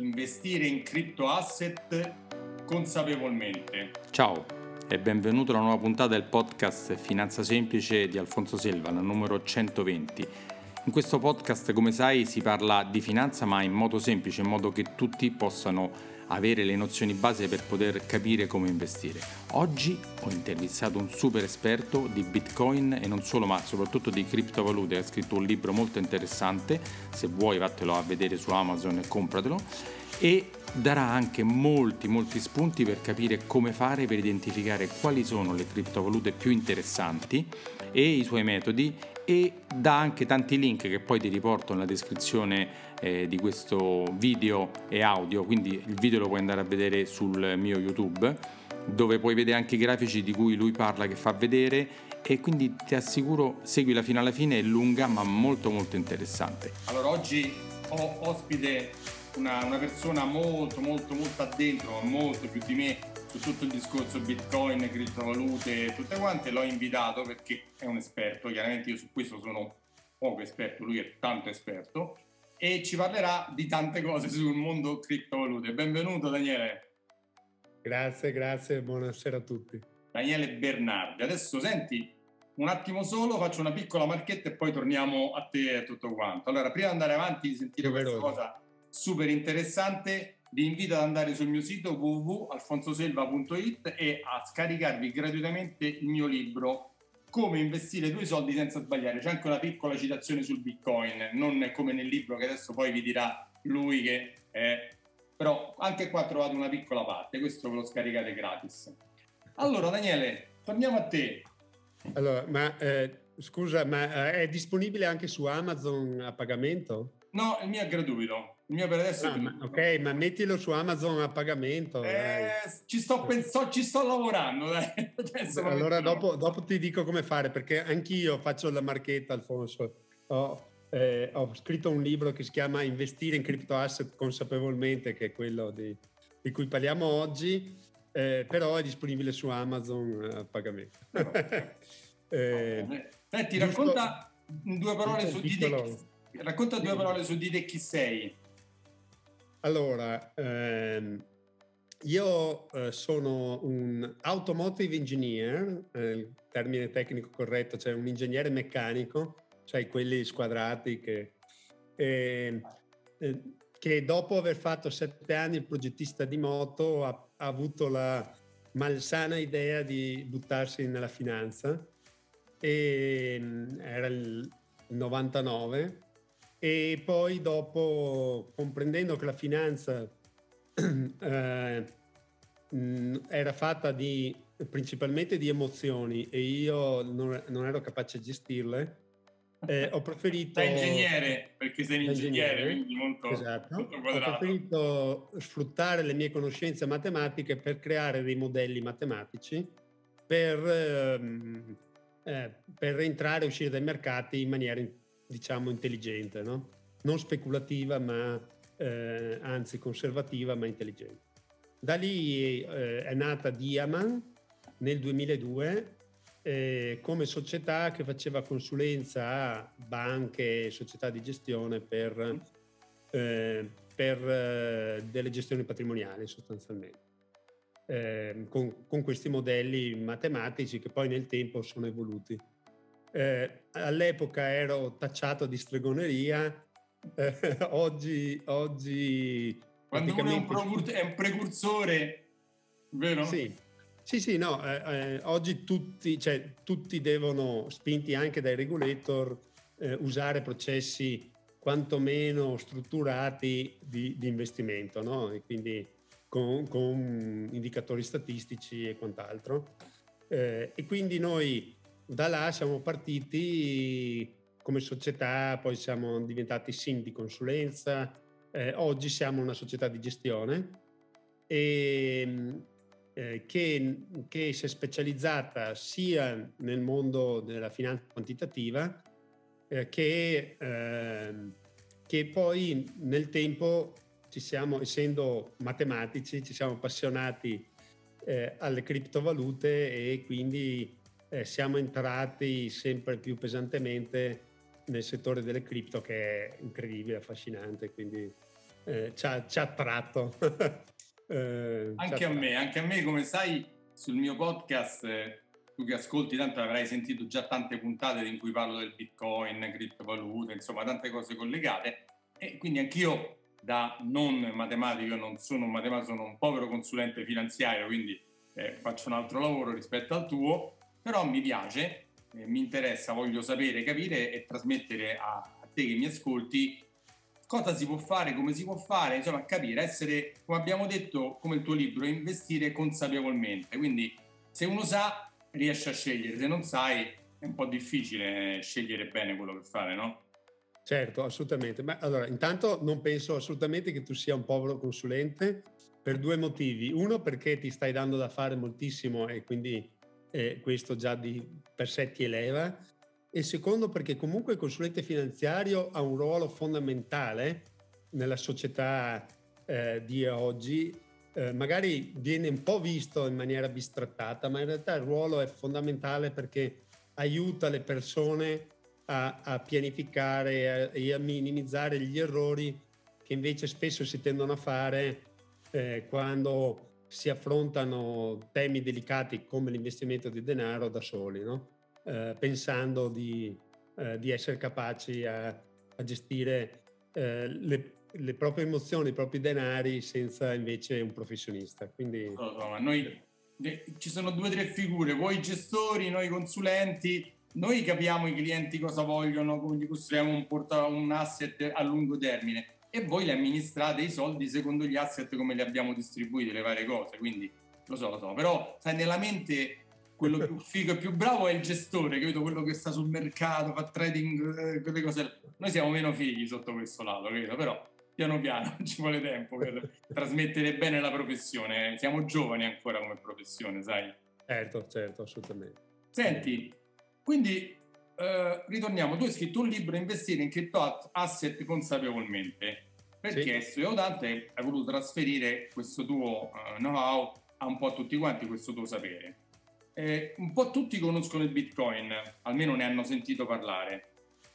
investire in cripto asset consapevolmente. Ciao e benvenuto alla nuova puntata del podcast Finanza Semplice di Alfonso Selva, la numero 120. In questo podcast, come sai, si parla di finanza ma in modo semplice, in modo che tutti possano avere le nozioni base per poter capire come investire. Oggi ho intervistato un super esperto di Bitcoin e non solo, ma soprattutto di criptovalute. Ha scritto un libro molto interessante. Se vuoi, vattelo a vedere su Amazon e compratelo. E darà anche molti, molti spunti per capire come fare per identificare quali sono le criptovalute più interessanti e i suoi metodi e dà anche tanti link che poi ti riporto nella descrizione eh, di questo video e audio, quindi il video lo puoi andare a vedere sul mio YouTube dove puoi vedere anche i grafici di cui lui parla che fa vedere. E quindi ti assicuro seguila fino alla fine, è lunga ma molto molto interessante. Allora oggi ho ospite una, una persona molto molto molto addentro, molto più di me su tutto il discorso bitcoin, criptovalute, tutte quante, l'ho invitato perché è un esperto, chiaramente io su questo sono poco esperto, lui è tanto esperto e ci parlerà di tante cose sul mondo criptovalute. Benvenuto Daniele. Grazie, grazie, buonasera a tutti. Daniele Bernardi. Adesso senti, un attimo solo, faccio una piccola marchetta e poi torniamo a te e tutto quanto. Allora, prima di andare avanti, di sentire questa cosa super interessante, vi invito ad andare sul mio sito www.alfonsoselva.it e a scaricarvi gratuitamente il mio libro come investire tuoi soldi senza sbagliare. C'è anche una piccola citazione sul Bitcoin, non come nel libro che adesso poi vi dirà lui che è... Però anche qua trovate una piccola parte, questo ve lo scaricate gratis. Allora Daniele, torniamo a te. Allora, ma eh, scusa, ma eh, è disponibile anche su Amazon a pagamento? No, il mio è gratuito. Il mio per adesso ah, è ma, Ok, ma mettilo su Amazon a pagamento. Eh, ci, sto penso, ci sto lavorando. Allora dopo, dopo, ti dico come fare, perché anch'io faccio la marchetta, Alfonso. Ho, eh, ho, scritto un libro che si chiama Investire in crypto asset consapevolmente, che è quello di, di cui parliamo oggi, eh, però è disponibile su Amazon a pagamento. eh, Senti, racconta due parole su te. Racconta due parole su di te chi sei. Allora, ehm, io eh, sono un automotive engineer, eh, il termine tecnico corretto, cioè un ingegnere meccanico, cioè quelli squadrati che, eh, che dopo aver fatto sette anni il progettista di moto ha, ha avuto la malsana idea di buttarsi nella finanza e mm, era il 99 e poi dopo, comprendendo che la finanza eh, era fatta di, principalmente di emozioni e io non, non ero capace di gestirle, eh, ho preferito... Da ingegnere, perché sei un ingegnere, quindi molto, esatto. molto Ho preferito sfruttare le mie conoscenze matematiche per creare dei modelli matematici per, ehm, eh, per entrare e uscire dai mercati in maniera diciamo, intelligente, no? non speculativa, ma eh, anzi conservativa, ma intelligente. Da lì eh, è nata Diaman nel 2002 eh, come società che faceva consulenza a banche e società di gestione per, eh, per eh, delle gestioni patrimoniali sostanzialmente. Eh, con, con questi modelli matematici che poi nel tempo sono evoluti. Eh, all'epoca ero tacciato di stregoneria, eh, oggi, oggi quando uno è un, procur- è un, precursore, vero? Sì, sì, sì no, eh, eh, oggi tutti, cioè, tutti devono, spinti anche dai regulator, eh, usare processi quantomeno strutturati di, di investimento, no? E quindi con, con, indicatori statistici e quant'altro. Eh, e quindi noi da là siamo partiti come società, poi siamo diventati SIM di consulenza, eh, oggi siamo una società di gestione e, eh, che, che, si è specializzata sia nel mondo della finanza quantitativa eh, che, ehm, che poi nel tempo ci siamo, essendo matematici, ci siamo appassionati eh, alle criptovalute e quindi eh, siamo entrati sempre più pesantemente nel settore delle cripto che è incredibile, affascinante, quindi eh, ci, ha, ci, ha, attratto. eh, anche a me, anche a me, come sai, sul mio podcast, eh, tu che ascolti, tanto avrai sentito già tante puntate in cui parlo del bitcoin, criptovalute, insomma, tante cose collegate. E quindi anch'io, da non matematico, non sono un matematico, sono un povero consulente finanziario, quindi eh, faccio un altro lavoro rispetto al tuo, però mi piace, eh, mi interessa, voglio sapere, capire e trasmettere a, a te che mi ascolti cosa si può fare, come si può fare, insomma capire, essere, come abbiamo detto, come il tuo libro, investire consapevolmente. Quindi se uno sa, riesce a scegliere, se non sai è un po' difficile scegliere bene quello che fare, no? Certo, assolutamente. Ma allora, intanto non penso assolutamente che tu sia un povero consulente per due motivi. Uno, perché ti stai dando da fare moltissimo e quindi eh, questo già di per sé ti eleva e secondo perché comunque il consulente finanziario ha un ruolo fondamentale nella società eh, di oggi. Eh, magari viene un po' visto in maniera bistrattata, ma in realtà il ruolo è fondamentale perché aiuta le persone a, a pianificare e a, a minimizzare gli errori che invece spesso si tendono a fare eh, quando si affrontano temi delicati come l'investimento di denaro da soli. No? Eh, pensando di, eh, di, essere capaci a, a gestire eh, le, le, proprie emozioni, i propri denari senza invece un professionista. Quindi... No, no, noi, ci sono due o tre figure, voi gestori, noi consulenti, noi capiamo i clienti cosa vogliono, come gli costruiamo un, porta, un asset a lungo termine e voi li amministrate i soldi secondo gli asset come li abbiamo distribuiti, le varie cose, quindi lo so, lo so, però sai, nella mente quello più figo e più bravo è il gestore, capito? Quello che sta sul mercato, fa trading, eh, quelle cose. Noi siamo meno figli sotto questo lato, capito? Però piano piano ci vuole tempo per trasmettere bene la professione. Siamo giovani ancora come professione, sai? Certo, certo, assolutamente. Senti, quindi eh, ritorniamo. Tu hai scritto un libro, Investire in crypto asset consapevolmente. Perché sì. studiato tanto e hai voluto trasferire questo tuo uh, know-how a un po' tutti quanti, questo tuo sapere. Eh, un po' tutti conoscono il Bitcoin, almeno ne hanno sentito parlare,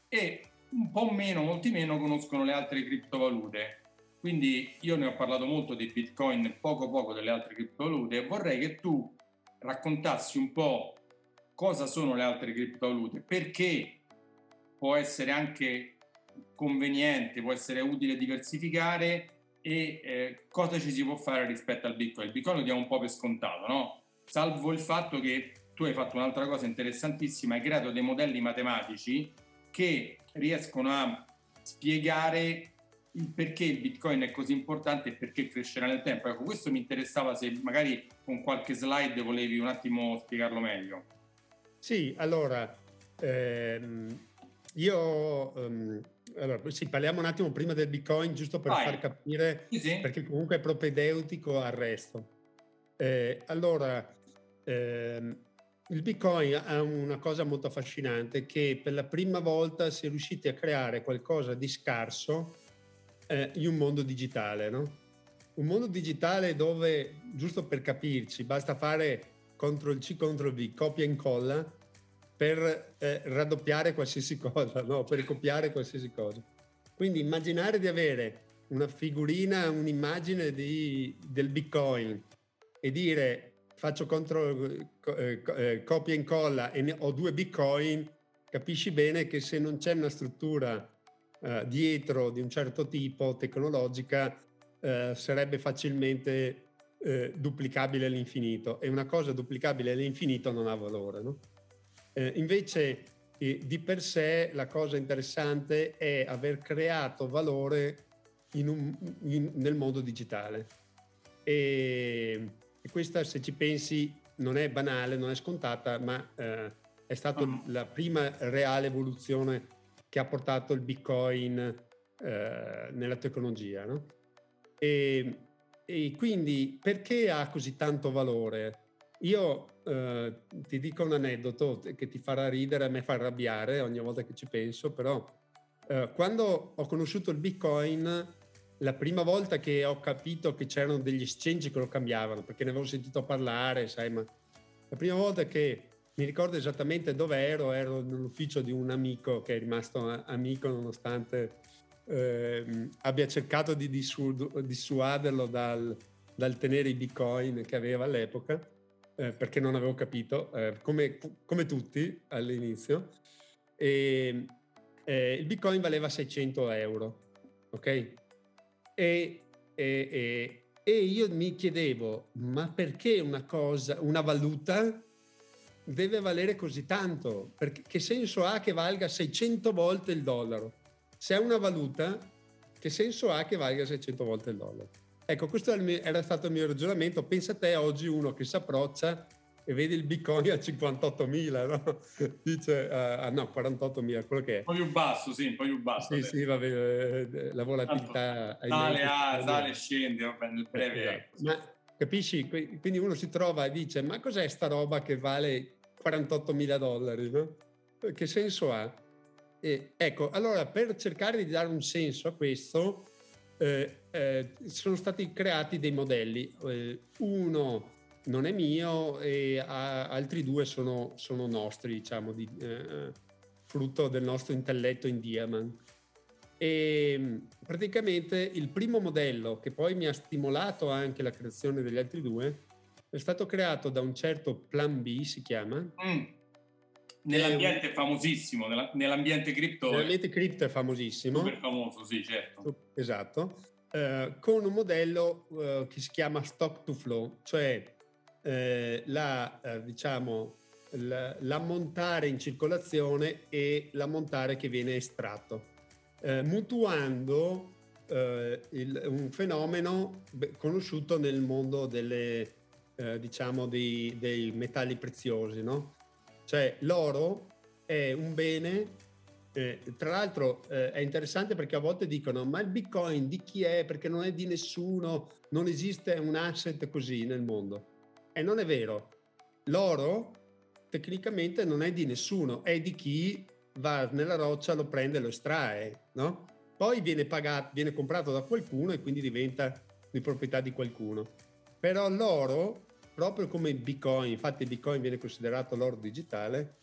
e un po' meno, molti meno conoscono le altre criptovalute. Quindi io ne ho parlato molto di Bitcoin, poco poco delle altre criptovalute e vorrei che tu raccontassi un po' cosa sono le altre criptovalute, perché può essere anche conveniente, può essere utile diversificare e eh, cosa ci si può fare rispetto al Bitcoin. Il Bitcoin lo diamo un po' per scontato, no? salvo il fatto che tu hai fatto un'altra cosa interessantissima, hai creato dei modelli matematici che riescono a spiegare il perché il bitcoin è così importante e perché crescerà nel tempo. Ecco, questo mi interessava se magari con qualche slide volevi un attimo spiegarlo meglio. Sì, allora, ehm, io... Um, allora, sì, parliamo un attimo prima del bitcoin, giusto per Vai. far capire, sì, sì. perché comunque è propedeutico al resto. Eh, allora, eh, il Bitcoin ha una cosa molto affascinante che per la prima volta si è riusciti a creare qualcosa di scarso eh, in un mondo digitale, no? Un mondo digitale dove, giusto per capirci, basta fare CTRL C, CTRL V, copia e incolla per eh, raddoppiare qualsiasi cosa, no? per copiare qualsiasi cosa. Quindi immaginare di avere una figurina, un'immagine di, del Bitcoin e dire faccio contro, eh, eh, copia e incolla e ne, ho due bitcoin, capisci bene che se non c'è una struttura eh, dietro di un certo tipo tecnologica eh, sarebbe facilmente eh, duplicabile all'infinito e una cosa duplicabile all'infinito non ha valore. No? Eh, invece di per sé la cosa interessante è aver creato valore in un, in, nel mondo digitale. E, e questa, se ci pensi, non è banale, non è scontata, ma eh, è stata uh-huh. la prima reale evoluzione che ha portato il Bitcoin eh, nella tecnologia. No? E, e, quindi perché ha così tanto valore? Io eh, ti dico un aneddoto che ti farà ridere, a me fa arrabbiare ogni volta che ci penso, però eh, quando ho conosciuto il Bitcoin la prima volta che ho capito che c'erano degli exchange che lo cambiavano, perché ne avevo sentito parlare, sai, ma la prima volta che mi ricordo esattamente dove ero, ero nell'ufficio di un amico che è rimasto amico nonostante eh, abbia cercato di dissuaderlo dal, dal, tenere i bitcoin che aveva all'epoca, eh, perché non avevo capito, eh, come, come, tutti all'inizio. E, eh, il bitcoin valeva 600 euro, ok? E, e, e, e io mi chiedevo, ma perché una cosa, una valuta deve valere così tanto? Perché, che senso ha che valga 600 volte il dollaro? Se è una valuta, che senso ha che valga 600 volte il dollaro? Ecco, questo era stato il mio ragionamento. Pensa a te oggi uno che si approccia e vedi il bitcoin a 58.000, no? dice, uh, ah no, 48.000, quello che è. Un po' più basso, sì, un po' più basso. Sì, sì, vabbè, eh, la volatilità... Sale, ah, sale e scende, vabbè, nel breve. Esatto. Ma capisci? Quindi uno si trova e dice, ma cos'è sta roba che vale 48.000 dollari, no? Che senso ha? E, ecco, allora per cercare di dare un senso a questo, eh, eh, sono stati creati dei modelli. Eh, uno non è mio e a, altri due sono, sono nostri, diciamo, di, eh, frutto del nostro intelletto in Diamant. E praticamente il primo modello che poi mi ha stimolato anche la creazione degli altri due è stato creato da un certo Plan B, si chiama. Mm. Nell'ambiente è famosissimo, nell'ambiente cripto. Nell'ambiente cripto è famosissimo. Super famoso, sì, certo. Esatto. Eh, con un modello eh, che si chiama stock to flow, cioè eh, la, eh, diciamo, l'ammontare in circolazione e l'ammontare che viene estratto, eh, mutuando eh, il, un fenomeno conosciuto nel mondo delle, diciamo dei, dei, metalli preziosi. No? Cioè l'oro è un bene eh, tra l'altro eh, è interessante perché a volte dicono ma il bitcoin di chi è? Perché non è di nessuno, non esiste un asset così nel mondo. E non è vero. L'oro tecnicamente non è di nessuno, è di chi va nella roccia, lo prende e lo estrae, no? Poi viene pagato, viene comprato da qualcuno e quindi diventa di proprietà di qualcuno. Però l'oro, proprio come il bitcoin, infatti il bitcoin viene considerato l'oro digitale,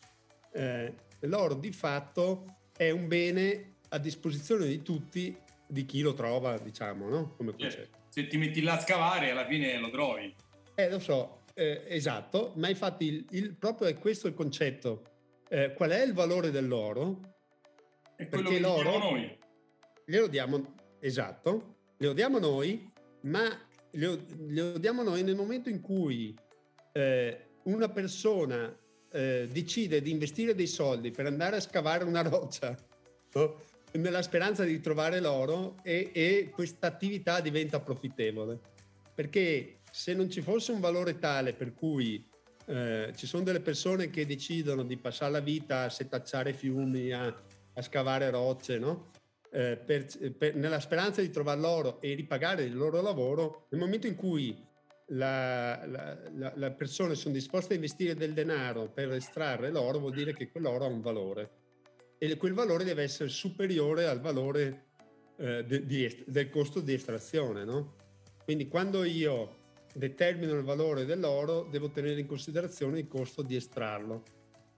eh, l'oro di fatto è un bene a disposizione di tutti, di chi lo trova, diciamo, no? Come concetto. Se ti metti là a scavare, alla fine lo trovi. Eh, lo so, eh, esatto, ma infatti il, il, proprio è questo il concetto. Eh, qual è il valore dell'oro? È quello Perché che l'oro noi. Glielo diamo, esatto, glielo diamo noi, ma glielo, glielo diamo noi nel momento in cui eh, una persona eh, decide di investire dei soldi per andare a scavare una roccia no? nella speranza di trovare l'oro e, e questa attività diventa profittevole. Perché se non ci fosse un valore tale per cui eh, ci sono delle persone che decidono di passare la vita a setacciare fiumi, a, a scavare rocce, no? Eh, per, per, nella speranza di trovare l'oro e ripagare il loro lavoro, nel momento in cui le persone sono disposte a investire del denaro per estrarre l'oro, vuol dire che quell'oro ha un valore e quel valore deve essere superiore al valore eh, de, di, del costo di estrazione. No? Quindi quando io determino il valore dell'oro, devo tenere in considerazione il costo di estrarlo.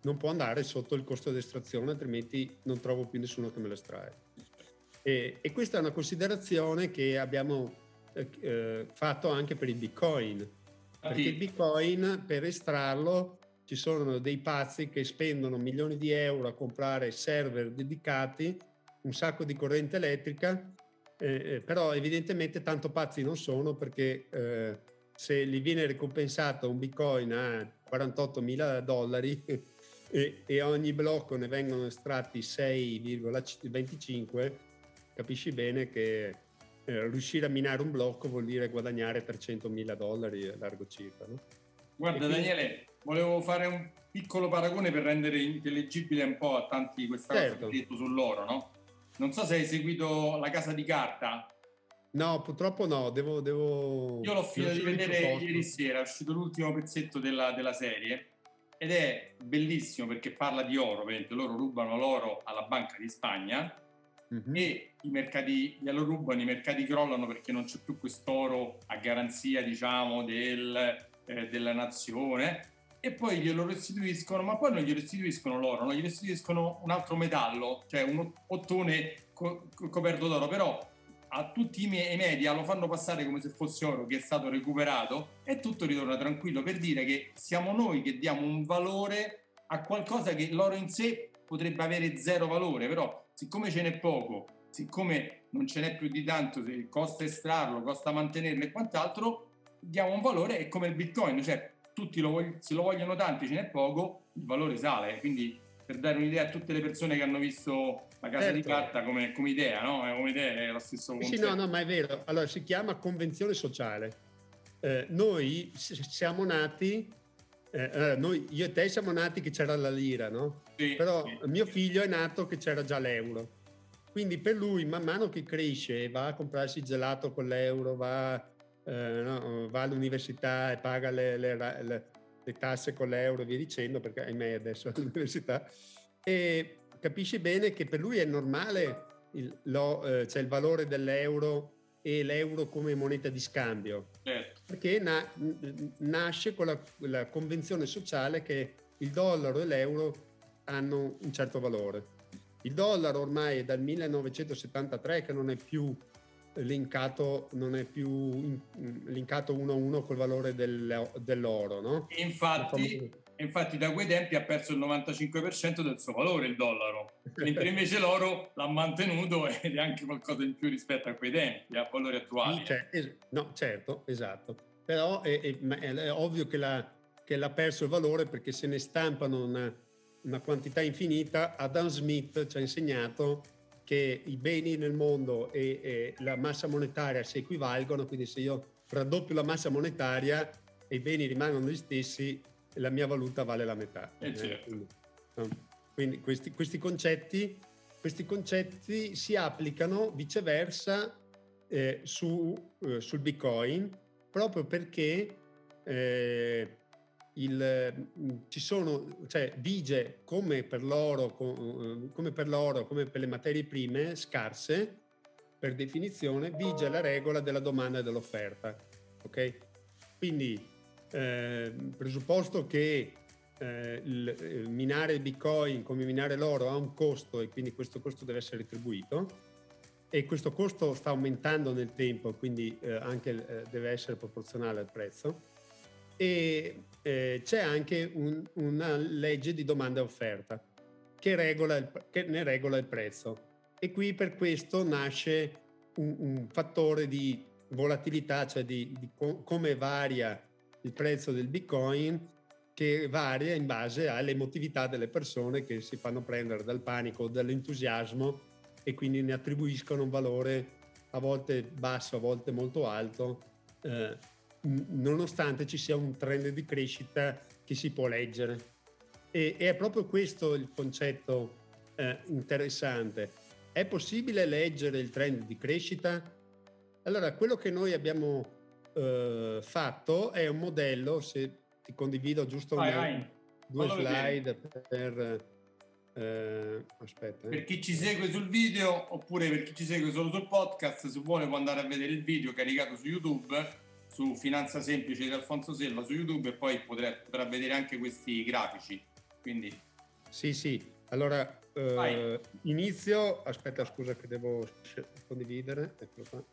Non può andare sotto il costo di estrazione, altrimenti non trovo più nessuno che me lo estrae. E, e questa è una considerazione che abbiamo eh, eh fatto anche per il Bitcoin. Perché il Bitcoin, per estrarlo, ci sono dei pazzi che spendono milioni di euro a comprare server dedicati, un sacco di corrente elettrica, eh, eh però evidentemente tanto pazzi non sono perché eh, se gli viene ricompensato un bitcoin a 48 mila dollari e, e, ogni blocco ne vengono estratti 6,25, capisci bene che eh, riuscire a minare un blocco vuol dire guadagnare 300 mila dollari a largo circa. No? Guarda quindi... Daniele, volevo fare un piccolo paragone per rendere intelligibile un po' a tanti questa certo. cosa che hai detto sull'oro, no? Non so se hai seguito La Casa di Carta, No, purtroppo no, devo... devo Io l'ho finito di vedere ieri sera, è uscito l'ultimo pezzetto della, della, serie ed è bellissimo perché parla di oro, ovviamente loro rubano l'oro alla Banca di Spagna mm-hmm. e i mercati glielo rubano, i mercati crollano perché non c'è più quest'oro a garanzia, diciamo, del, eh, della nazione e poi glielo restituiscono, ma poi non gli restituiscono l'oro, non gli restituiscono un altro metallo, cioè un ottone co- coperto d'oro, però a tutti i, media lo fanno passare come se fosse oro che è stato recuperato e tutto ritorna tranquillo per dire che siamo noi che diamo un valore a qualcosa che l'oro in sé potrebbe avere zero valore, però siccome ce n'è poco, siccome non ce n'è più di tanto, costa estrarlo, costa mantenerlo e quant'altro, diamo un valore, è come il bitcoin, cioè tutti lo vog- se lo vogliono tanti, ce n'è poco, il valore sale, quindi per dare un'idea a tutte le persone che hanno visto la casa certo. di carta come, come, idea, no? Come idea è lo stesso concetto. Sì, no, no, ma è vero. Allora, si chiama convenzione sociale. Eh, noi siamo nati, eh, noi, io e te siamo nati che c'era la lira, no? Sì, Però sì, mio figlio è nato che c'era già l'euro. Quindi per lui, man mano che cresce, va a comprarsi il gelato con l'euro, va, eh, no, va all'università e paga le, le, le, le tasse con l'euro via dicendo, perché ahimè adesso è all'università, e capisci bene che per lui è normale il, lo, eh, cioè il valore dell'euro e l'euro come moneta di scambio, certo. perché na, nasce con la, la convenzione sociale che il dollaro e l'euro hanno un certo valore. Il dollaro ormai è dal 1973 che non è più linkato, non è più linkato uno a uno col valore del, dell'oro, no? Infatti, infatti da quei tempi ha perso il 95% del suo valore il dollaro, mentre invece l'oro l'ha mantenuto ed è anche qualcosa in più rispetto a quei tempi, a valori attuali. Cioè, es- no, certo, esatto. Però è, è, è ovvio che l'ha, che l'ha, perso il valore perché se ne stampano una, una quantità infinita. Adam Smith ci ha insegnato che i beni nel mondo e, e la massa monetaria si equivalgono, quindi se io raddoppio la massa monetaria e i beni rimangono gli stessi, la mia valuta vale la metà. Eh, certo. quindi, quindi questi, questi, concetti, questi, concetti, si applicano viceversa eh, su, eh, sul Bitcoin proprio perché eh, il, ci sono, cioè, vige come per, l'oro, come per l'oro, come per le materie prime scarse, per definizione, vige la regola della domanda e dell'offerta. Ok? Quindi eh, presupposto che eh, il, minare bitcoin come minare l'oro ha un costo e quindi questo costo deve essere retribuito e questo costo sta aumentando nel tempo quindi eh, anche eh, deve essere proporzionale al prezzo. E eh, c'è anche un, una legge di domanda e offerta che, regola il, che ne regola il prezzo. E qui per questo nasce un, un fattore di volatilità, cioè di, di co- come varia il prezzo del bitcoin che varia in base all'emotività delle persone che si fanno prendere dal panico o dall'entusiasmo e quindi ne attribuiscono un valore a volte basso, a volte molto alto, eh, nonostante ci sia un trend di crescita che si può leggere. E, e è proprio questo il concetto eh, interessante. È possibile leggere il trend di crescita? Allora, quello che noi abbiamo eh, fatto è un modello, se ti condivido giusto vai, vai. due Fallo slide per... Eh, aspetta. Eh. Per chi ci segue sul video oppure per chi ci segue solo sul podcast, se vuole può andare a vedere il video caricato su YouTube su Finanza Semplice di Alfonso Selva su YouTube e poi potrà, potrà vedere anche questi grafici. Quindi... Sì, sì. Allora, eh, inizio... Aspetta, scusa che devo condividere. Eccolo qua.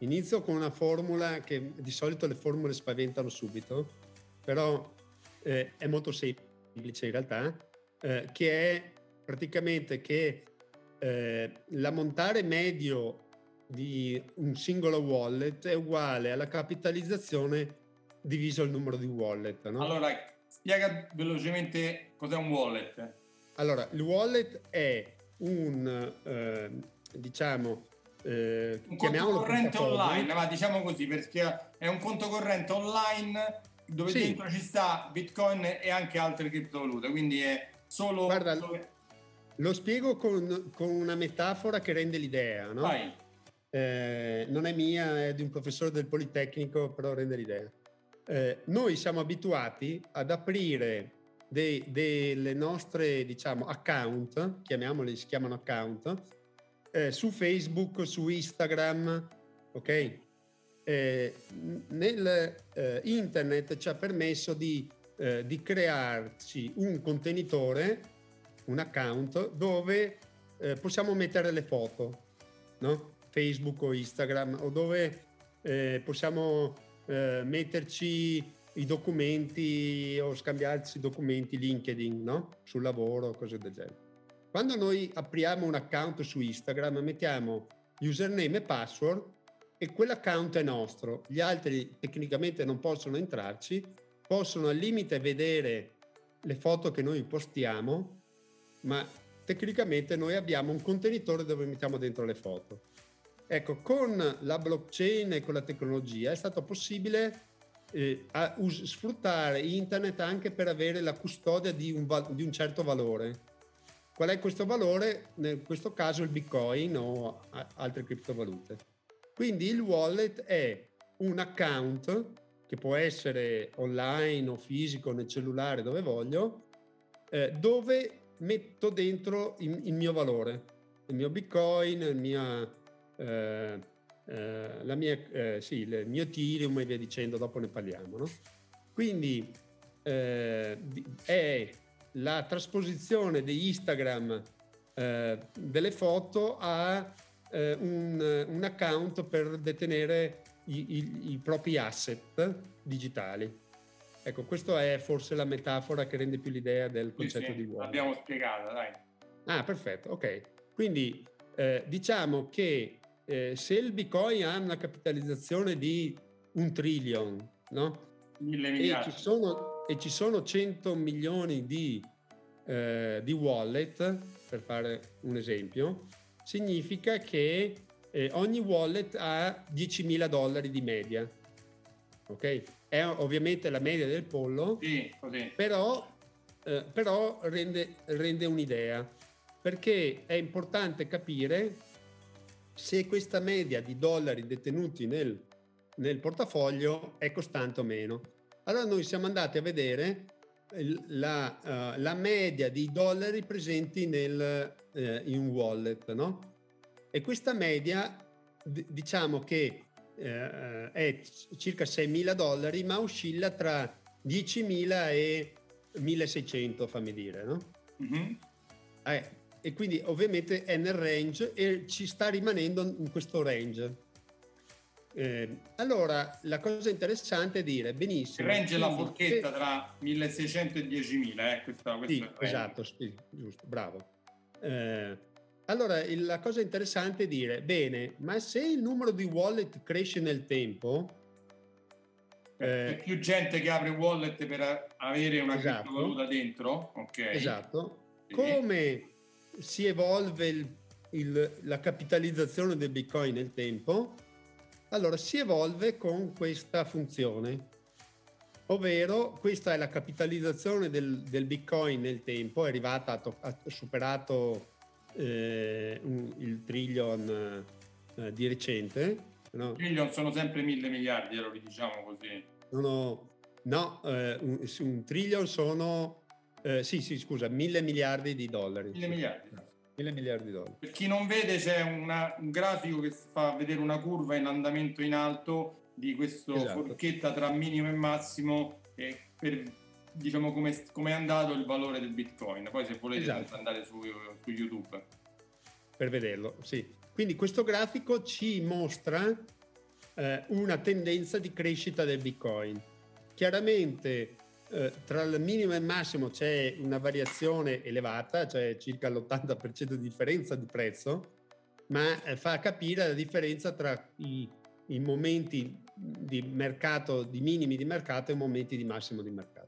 Inizio con una formula che di solito le formule spaventano subito, però eh, è molto semplice in realtà, eh, che è praticamente che eh, l'ammontare medio di un singolo wallet è uguale alla capitalizzazione diviso il numero di wallet. No? Allora, spiega velocemente cos'è un wallet. Allora, il wallet è un, eh, diciamo, eh, un conto corrente online, ma diciamo così, perché è un conto corrente online dove sì. dentro ci sta Bitcoin e anche altre criptovalute, quindi è solo... Guarda, dove... lo spiego con, con, una metafora che rende l'idea, no? Eh, non è mia, è di un professore del Politecnico, però rende l'idea. Eh, noi siamo abituati ad aprire dei, delle nostre, diciamo, account, chiamiamoli, si chiamano account, eh, su Facebook, su Instagram, ok? Eh, nel eh, internet ci ha permesso di, eh, di crearci un contenitore, un account, dove eh, possiamo mettere le foto, no? Facebook o Instagram, o dove eh, possiamo metterci i documenti o scambiarci documenti LinkedIn, no? Sul lavoro, cose del genere. Quando noi apriamo un account su Instagram, mettiamo username e password e quell'account è nostro. Gli altri tecnicamente non possono entrarci, possono al limite vedere le foto che noi postiamo, ma tecnicamente noi abbiamo un contenitore dove mettiamo dentro le foto. Ecco, con la blockchain e con la tecnologia è stato possibile eh, us- sfruttare internet anche per avere la custodia di un, val- di un, certo valore. Qual è questo valore? In questo caso il bitcoin o altre criptovalute. Quindi il wallet è un account che può essere online o fisico nel cellulare dove voglio, eh, dove metto dentro il, il, mio valore, il mio bitcoin, il mio, eh, eh, mia, eh, sì, il mio Ethereum e via dicendo, dopo ne parliamo. No? Quindi eh, è la trasposizione di Instagram eh, delle foto a un, un account per detenere i, i, i propri asset digitali. Ecco, questa è forse la metafora che rende più l'idea del concetto sì, sì, di uomo. L'abbiamo spiegata, dai. Ah, perfetto, ok. Quindi eh, diciamo che eh, se il Bitcoin ha una capitalizzazione di un trillion, no? Mille miliardi. E ci sono, e ci sono 100 milioni di, eh, di wallet, per fare un esempio, significa che eh, ogni wallet ha 10.000 dollari di media. Ok? È ovviamente la media del pollo, sì, così. però, eh, però rende, rende un'idea, perché è importante capire se questa media di dollari detenuti nel, nel portafoglio è costante o meno. Allora noi siamo andati a vedere la, uh, la media di dollari presenti nel, uh, in wallet, no? E questa media d- diciamo che eh, è circa 6.000 dollari, ma oscilla tra 10.000 e 1.600, fammi dire, no? Mm-hmm. Eh, e quindi ovviamente è nel range e ci sta rimanendo in questo range. Eh, allora, la cosa interessante è dire, benissimo. Il range la forchetta se... tra 1600 e 10.000, eh? Questa, questa sì, esatto, sì, giusto, bravo. Eh, allora, la cosa interessante è dire, bene, ma se il numero di wallet cresce nel tempo... C'è eh, più gente che apre wallet per avere una esatto, criptovaluta dentro, ok? Esatto. Sì. Come si evolve il, il, la capitalizzazione del Bitcoin nel tempo? Allora, si evolve con questa funzione, ovvero questa è la capitalizzazione del, del Bitcoin nel tempo, è arrivata, ha superato eh, un, il trillion eh, di recente. No? Trillion sono sempre mille miliardi, lo diciamo così. Sono, no, eh, un, un, trillion sono, eh, sì, sì, scusa, mille miliardi di dollari. Mille miliardi. Mille miliardi di dollari. Per chi non vede c'è una, un grafico che fa vedere una curva in andamento in alto di questa esatto. forchetta tra minimo e massimo e per diciamo come, come, è andato il valore del bitcoin poi se volete esatto. andare su, su, YouTube per vederlo sì quindi questo grafico ci mostra eh, una tendenza di crescita del bitcoin chiaramente eh, tra il minimo e il massimo c'è una variazione elevata cioè circa l'80% di differenza di prezzo ma eh, fa capire la differenza tra i, i momenti di mercato di minimi di mercato e momenti di massimo di mercato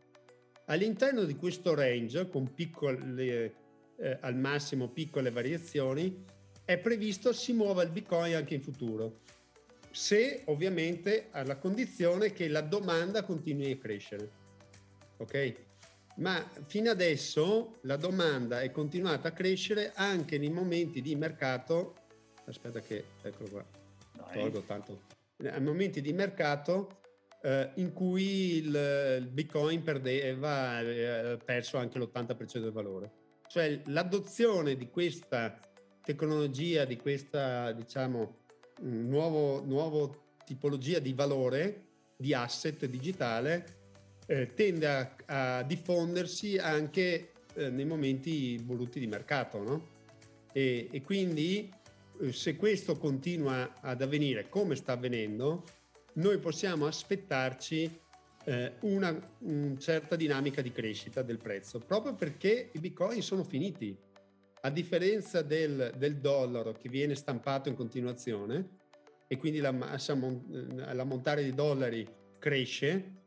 All'interno di questo range, con piccole, eh, al massimo piccole variazioni, è previsto si muova il Bitcoin anche in futuro, se ovviamente alla condizione che la domanda continui a crescere. Ok? Ma fino adesso la domanda è continuata a crescere anche nei momenti di mercato. Aspetta, che eccolo qua, tolgo tanto. Nei momenti di mercato eh, in cui il, il Bitcoin perdeva, aveva perso anche l'80% del valore. Cioè l'adozione di questa tecnologia, di questa diciamo nuovo tipologia di valore, di asset digitale, eh, tende a, a, diffondersi anche eh, nei momenti voluti di mercato, no? E, e quindi eh, se questo continua ad avvenire come sta avvenendo, noi possiamo aspettarci eh, una, una certa dinamica di crescita del prezzo, proprio perché i bitcoin sono finiti. A differenza del, del dollaro che viene stampato in continuazione e quindi la massa, l'ammontare di dollari cresce,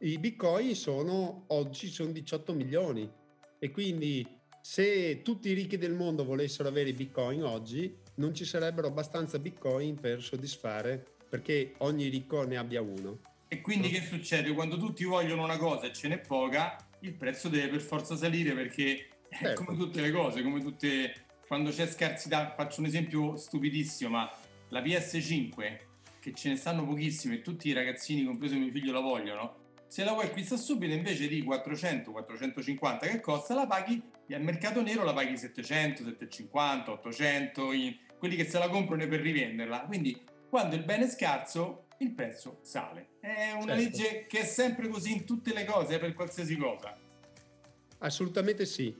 i bitcoin sono oggi sono 18 milioni e quindi se tutti i ricchi del mondo volessero avere i bitcoin oggi non ci sarebbero abbastanza bitcoin per soddisfare perché ogni ricco ne abbia uno. E quindi che succede? Quando tutti vogliono una cosa e ce n'è poca, il prezzo deve per forza salire perché certo. è come tutte le cose, come tutte... Quando c'è scarsità, faccio un esempio stupidissimo, ma la PS5, che ce ne stanno pochissime e tutti i ragazzini, compreso mio figlio, la vogliono, se la vuoi acquistare subito invece di 400, 450 che costa, la paghi al mercato nero la paghi 700, 750, 800, quelli che se la comprano per rivenderla. Quindi quando il bene è scarso il prezzo sale. È una certo. legge che è sempre così in tutte le cose, per qualsiasi cosa. Assolutamente sì.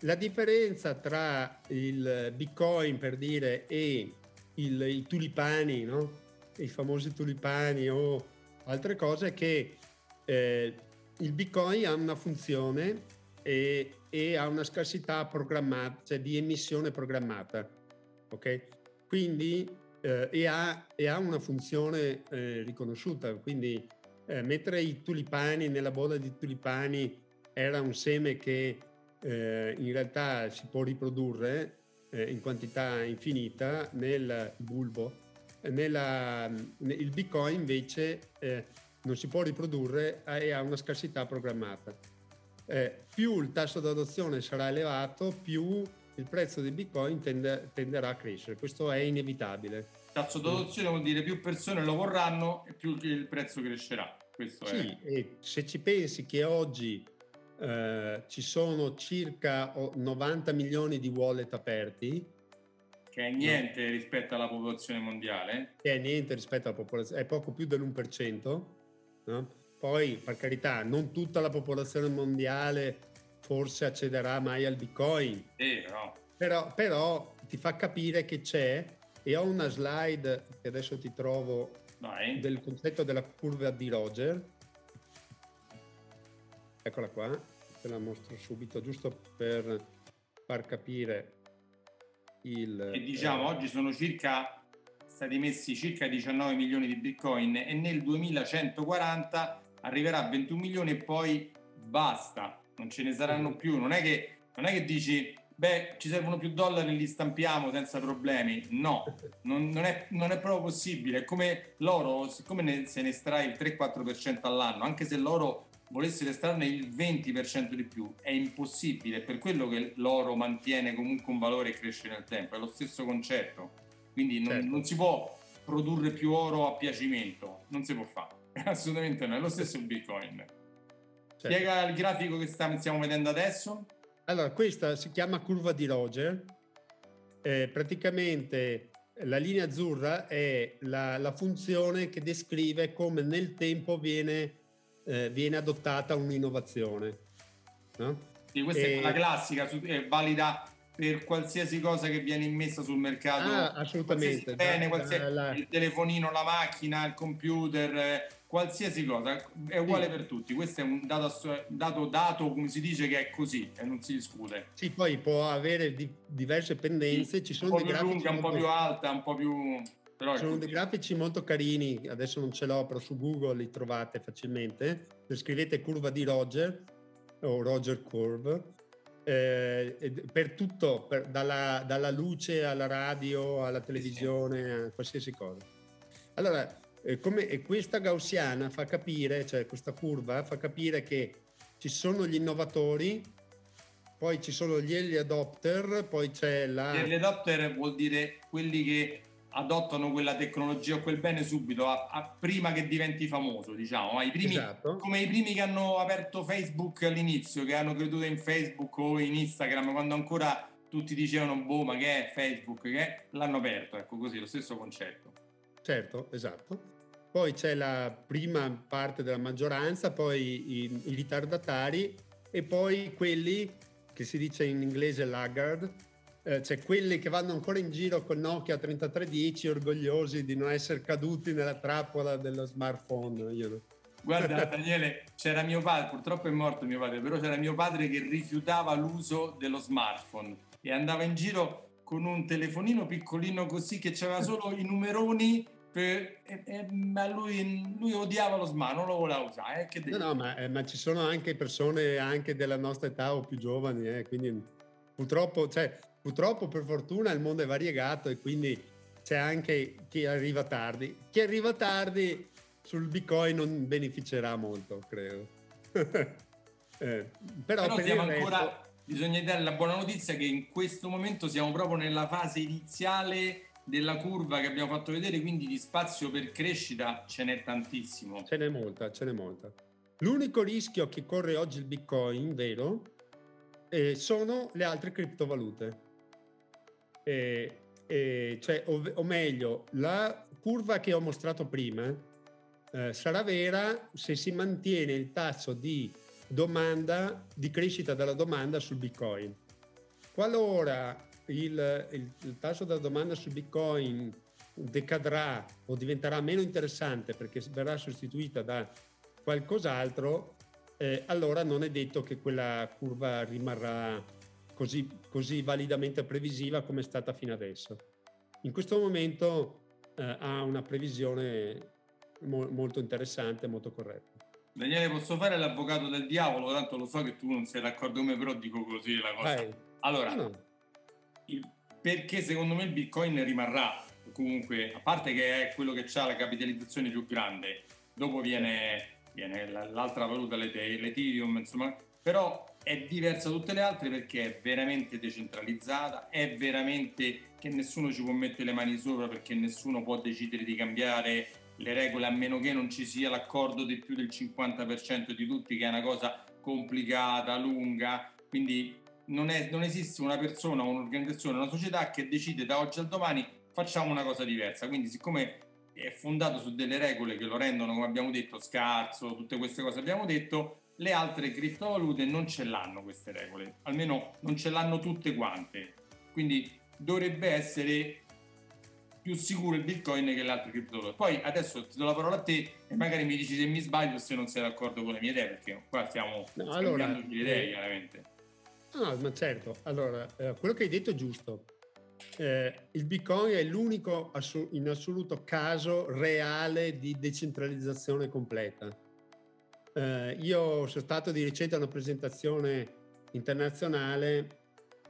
La differenza tra il bitcoin per dire e il, i tulipani, no? i famosi tulipani o altre cose è che eh, il bitcoin ha una funzione e, e ha una scarsità programmata, cioè di emissione programmata. Ok? Quindi eh, e, ha, e, ha, una funzione eh, riconosciuta. Quindi eh, mettere i tulipani nella bolla di tulipani era un seme che eh, in realtà si può riprodurre eh, in quantità infinita nel bulbo. Nella, il Bitcoin invece non si può riprodurre e ha una scarsità programmata. più il tasso di adozione sarà elevato, più il prezzo del bitcoin tende, tenderà a crescere, questo è inevitabile. Tasso d'adozione vuol dire più persone lo vorranno e più il prezzo crescerà. Questo sì, è. e se ci pensi che oggi eh, ci sono circa 90 milioni di wallet aperti, che è niente no. rispetto alla popolazione mondiale. Che è niente rispetto alla popolazione, è poco più dell'1%. No? Poi, per carità, non tutta la popolazione mondiale forse accederà mai al Bitcoin. Sì, no. però, però ti fa capire che c'è e ho una slide che adesso ti trovo Vai. del concetto della curva di Roger. Eccola qua, te la mostro subito giusto per far capire il... E diciamo, eh, oggi sono circa stati messi circa 19 milioni di bitcoin e nel 2140 arriverà a 21 milioni e poi basta non ce ne saranno più. Non è che, non è che dici, beh, ci servono più dollari, li stampiamo senza problemi. No, non, non, è, non è, proprio possibile. È come l'oro, siccome ne, se ne estrae il 3-4% all'anno, anche se l'oro volesse estrarne il 20% di più, è impossibile. È per quello che l'oro mantiene comunque un valore e cresce nel tempo. È lo stesso concetto. Quindi non, certo. non si può produrre più oro a piacimento, non si può fare. Assolutamente no, è lo stesso Bitcoin. Certo. Spiega il grafico che stiamo vedendo adesso. Allora, questa si chiama curva di Roger. Eh, praticamente la linea azzurra è la, la, funzione che descrive come nel tempo viene, eh, viene adottata un'innovazione. No? Sì, questa e... è la classica, è valida per qualsiasi cosa che viene immessa sul mercato. Ah, assolutamente. Bene, qualsiasi, la... il telefonino, la macchina, il computer, eh, qualsiasi cosa, è uguale sì. per tutti. Questo è un dato, dato, dato, come si dice, che è così e non si discute. Sì, poi può avere di, diverse pendenze. Sì, ci sono un po' più lunga, un po' più alta, un po' più... Però sono dei grafici molto carini, adesso non ce l'ho, però su Google li trovate facilmente. Se scrivete curva di Roger o Roger Curve, eh, per tutto, per, dalla, dalla, luce alla radio, alla televisione, a qualsiasi cosa. Allora, eh, come, e questa gaussiana fa capire, cioè questa curva fa capire che ci sono gli innovatori, poi ci sono gli early adopter, poi c'è la... Gli early adopter vuol dire quelli che adottano quella tecnologia o quel bene subito, a, a, prima che diventi famoso, diciamo. I primi, esatto. Come i primi che hanno aperto Facebook all'inizio, che hanno creduto in Facebook o in Instagram, quando ancora tutti dicevano, boh, ma che è Facebook? Che è? L'hanno aperto, ecco così, lo stesso concetto. Certo, esatto. Poi c'è la prima parte della maggioranza, poi i, i ritardatari e poi quelli che si dice in inglese laggard, eh, c'è quelli che vanno ancora in giro con Nokia 3310 orgogliosi di non essere caduti nella trappola dello smartphone. Io Guarda Daniele, c'era mio padre, purtroppo è morto mio padre, però c'era mio padre che rifiutava l'uso dello smartphone e andava in giro con un telefonino piccolino così che c'aveva solo i numeroni per, e, e, ma lui, lui, odiava lo smartphone, non lo voleva usare. Eh, no, no, ma, eh, ma, ci sono anche persone anche della nostra età o più giovani, eh, quindi purtroppo, cioè, purtroppo per fortuna il mondo è variegato e quindi c'è anche chi arriva tardi. Chi arriva tardi sul Bitcoin non beneficerà molto, credo. eh, però, però siamo ancora, bisogna dare la buona notizia che in questo momento siamo proprio nella fase iniziale della curva che abbiamo fatto vedere, quindi di spazio per crescita ce n'è tantissimo. Ce n'è molta, ce n'è molta. L'unico rischio che corre oggi il Bitcoin, vero, eh, sono le altre criptovalute. Eh, eh, cioè, o, o, meglio, la curva che ho mostrato prima eh, sarà vera se si mantiene il tasso di domanda, di crescita della domanda sul Bitcoin. Qualora il, il, il tasso della domanda sul Bitcoin decadrà o diventerà meno interessante perché verrà sostituita da qualcos'altro, eh, allora non è detto che quella curva rimarrà così, così, validamente previsiva come è stata fino adesso. In questo momento eh, ha una previsione mo- molto interessante, molto corretto. Daniele, posso fare l'avvocato del diavolo? Tanto lo so che tu non sei d'accordo con me, però dico così la cosa. Vai. Allora, no. Il, perché secondo me il Bitcoin rimarrà comunque, a parte che è quello che ha la capitalizzazione più grande, dopo viene, viene l'altra valuta, l'Ethereum, insomma, però è diversa da tutte le altre perché è veramente decentralizzata, è veramente che nessuno ci può mettere le mani sopra perché nessuno può decidere di cambiare le regole a meno che non ci sia l'accordo di più del 50% di tutti, che è una cosa complicata, lunga, quindi non, è, non esiste una persona, un'organizzazione, una società che decide da oggi al domani facciamo una cosa diversa, quindi siccome è fondato su delle regole che lo rendono, come abbiamo detto, scarso, tutte queste cose abbiamo detto, le altre criptovalute non ce l'hanno queste regole, almeno non ce l'hanno tutte quante, quindi dovrebbe essere più sicuro il bitcoin che le altre criptovalute. Poi adesso ti do la parola a te e magari mi dici se mi sbaglio o se non sei d'accordo con le mie idee, perché qua stiamo no, allora, le idee, eh, chiaramente. No, ma certo. Allora, eh, quello che hai detto è giusto. Eh, il bitcoin è l'unico in assoluto caso reale di decentralizzazione completa. Eh, io sono stato di recente a una presentazione internazionale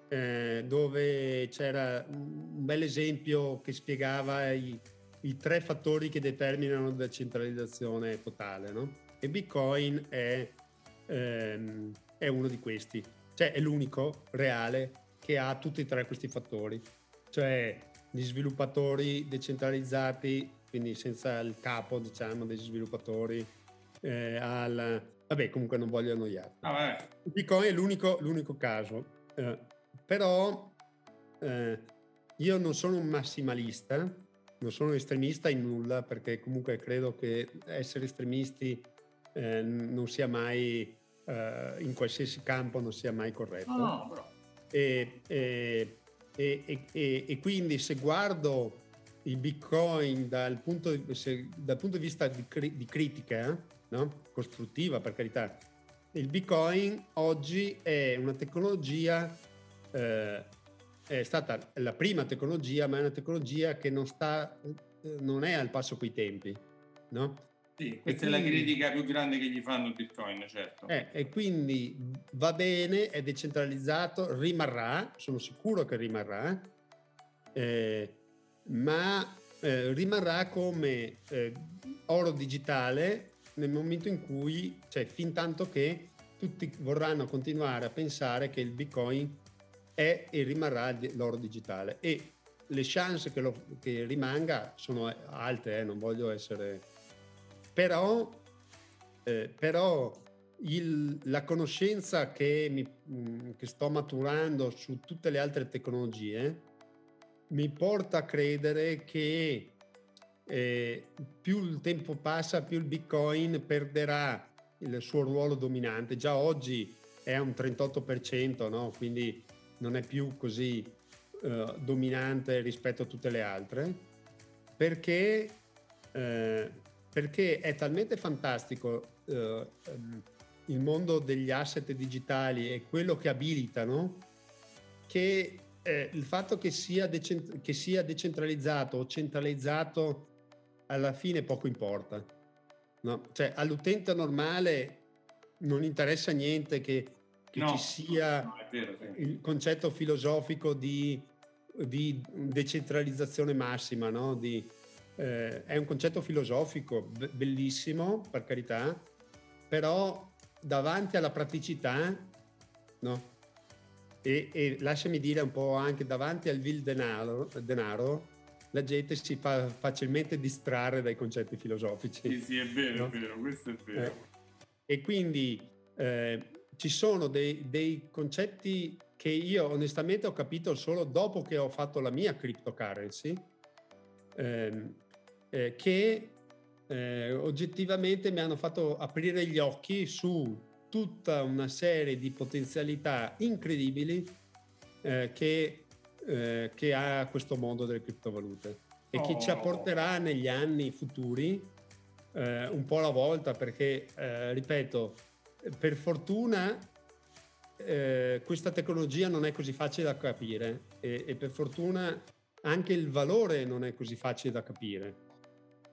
eh, dove c'era un bel esempio che spiegava i, i tre fattori che determinano la centralizzazione totale. No? E Bitcoin è, ehm, è uno di questi, cioè è l'unico reale che ha tutti e tre questi fattori, cioè gli sviluppatori decentralizzati, quindi senza il capo diciamo degli sviluppatori, eh, al, vabbè comunque non voglio annoiarti. Ah, Bitcoin è l'unico, l'unico caso. Eh, però eh, io non sono un massimalista, non sono estremista in nulla perché comunque credo che essere estremisti eh, non sia mai, eh, in qualsiasi campo non sia mai corretto. No, no, e, e, e, e, quindi se guardo il Bitcoin dal punto se, dal punto di vista di, di critica, no? costruttiva per carità, il Bitcoin oggi è una tecnologia eh, è stata la prima tecnologia, ma è una tecnologia che non, sta, non è al passo coi tempi. No? Sì, questa quindi, è la critica più grande che gli fanno il Bitcoin, certo. Eh, e quindi va bene, è decentralizzato, rimarrà, sono sicuro che rimarrà, eh, ma eh, rimarrà come eh, oro digitale nel momento in cui, cioè fin tanto che tutti vorranno continuare a pensare che il Bitcoin è e rimarrà l'oro digitale. E le chance che, lo, che rimanga sono alte, eh, non voglio essere... Però, eh, però il, la conoscenza che, mi, mm, che sto maturando su tutte le altre tecnologie mi porta a credere che eh, più il tempo passa, più il Bitcoin perderà il suo ruolo dominante. Già oggi è un 38%, no? quindi non è più così eh, dominante rispetto a tutte le altre, perché, eh, perché è talmente fantastico eh, il mondo degli asset digitali e quello che abilitano, che eh, il fatto che sia, decent- che sia decentralizzato o centralizzato alla fine poco importa. No? Cioè, all'utente normale non interessa niente che, che no, ci sia no, vero, sì. il concetto filosofico di, di decentralizzazione massima, no? di, eh, è un concetto filosofico bellissimo, per carità, però davanti alla praticità, no? E, e, lasciami dire un po' anche davanti al vil denaro, denaro la gente si fa facilmente distrarre dai concetti filosofici. Sì, sì, è vero, no? è vero, questo è vero. Eh, e quindi eh, ci sono dei, dei, concetti che io onestamente ho capito solo dopo che ho fatto la mia cryptocurrency, ehm, eh, che eh, oggettivamente mi hanno fatto aprire gli occhi su tutta una serie di potenzialità incredibili eh, che, eh, che, ha questo mondo delle criptovalute e oh. che ci oh. apporterà negli anni futuri eh, un po' alla volta perché, eh, ripeto, per fortuna eh, questa tecnologia non è così facile da capire e, e per fortuna anche il valore non è così facile da capire